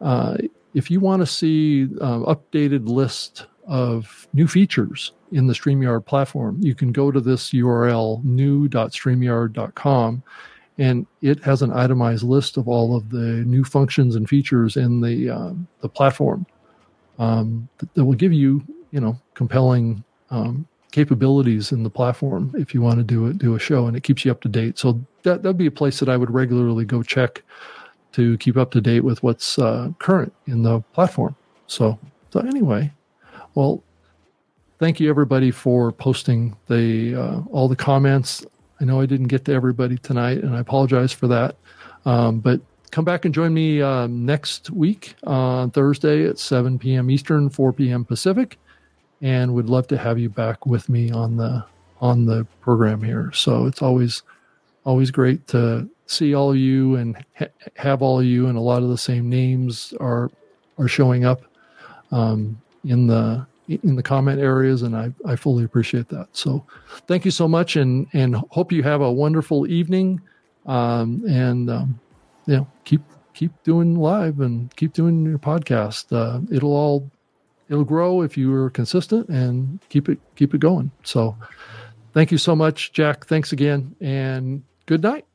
uh, if you want to see uh, updated list of new features in the StreamYard platform. You can go to this URL, new.streamyard.com, and it has an itemized list of all of the new functions and features in the um, the platform um, that, that, will give you, you know, compelling um, capabilities in the platform if you want to do it, do a show, and it keeps you up to date. So that that'd be a place that I would regularly go check to keep up to date with what's uh, current in the platform. So so anyway, well, thank you everybody for posting the uh, all the comments. I know I didn't get to everybody tonight, and I apologize for that. Um, but come back and join me uh, next week on Thursday at 7 p.m. Eastern, 4 p.m. Pacific, and would love to have you back with me on the on the program here. So it's always always great to see all of you and ha- have all of you, and a lot of the same names are are showing up. Um, in the in the comment areas, and I, I fully appreciate that. So, thank you so much, and and hope you have a wonderful evening, um, and um, you know keep keep doing live and keep doing your podcast. Uh, it'll all it'll grow if you are consistent and keep it keep it going. So, thank you so much, Jack. Thanks again, and good night.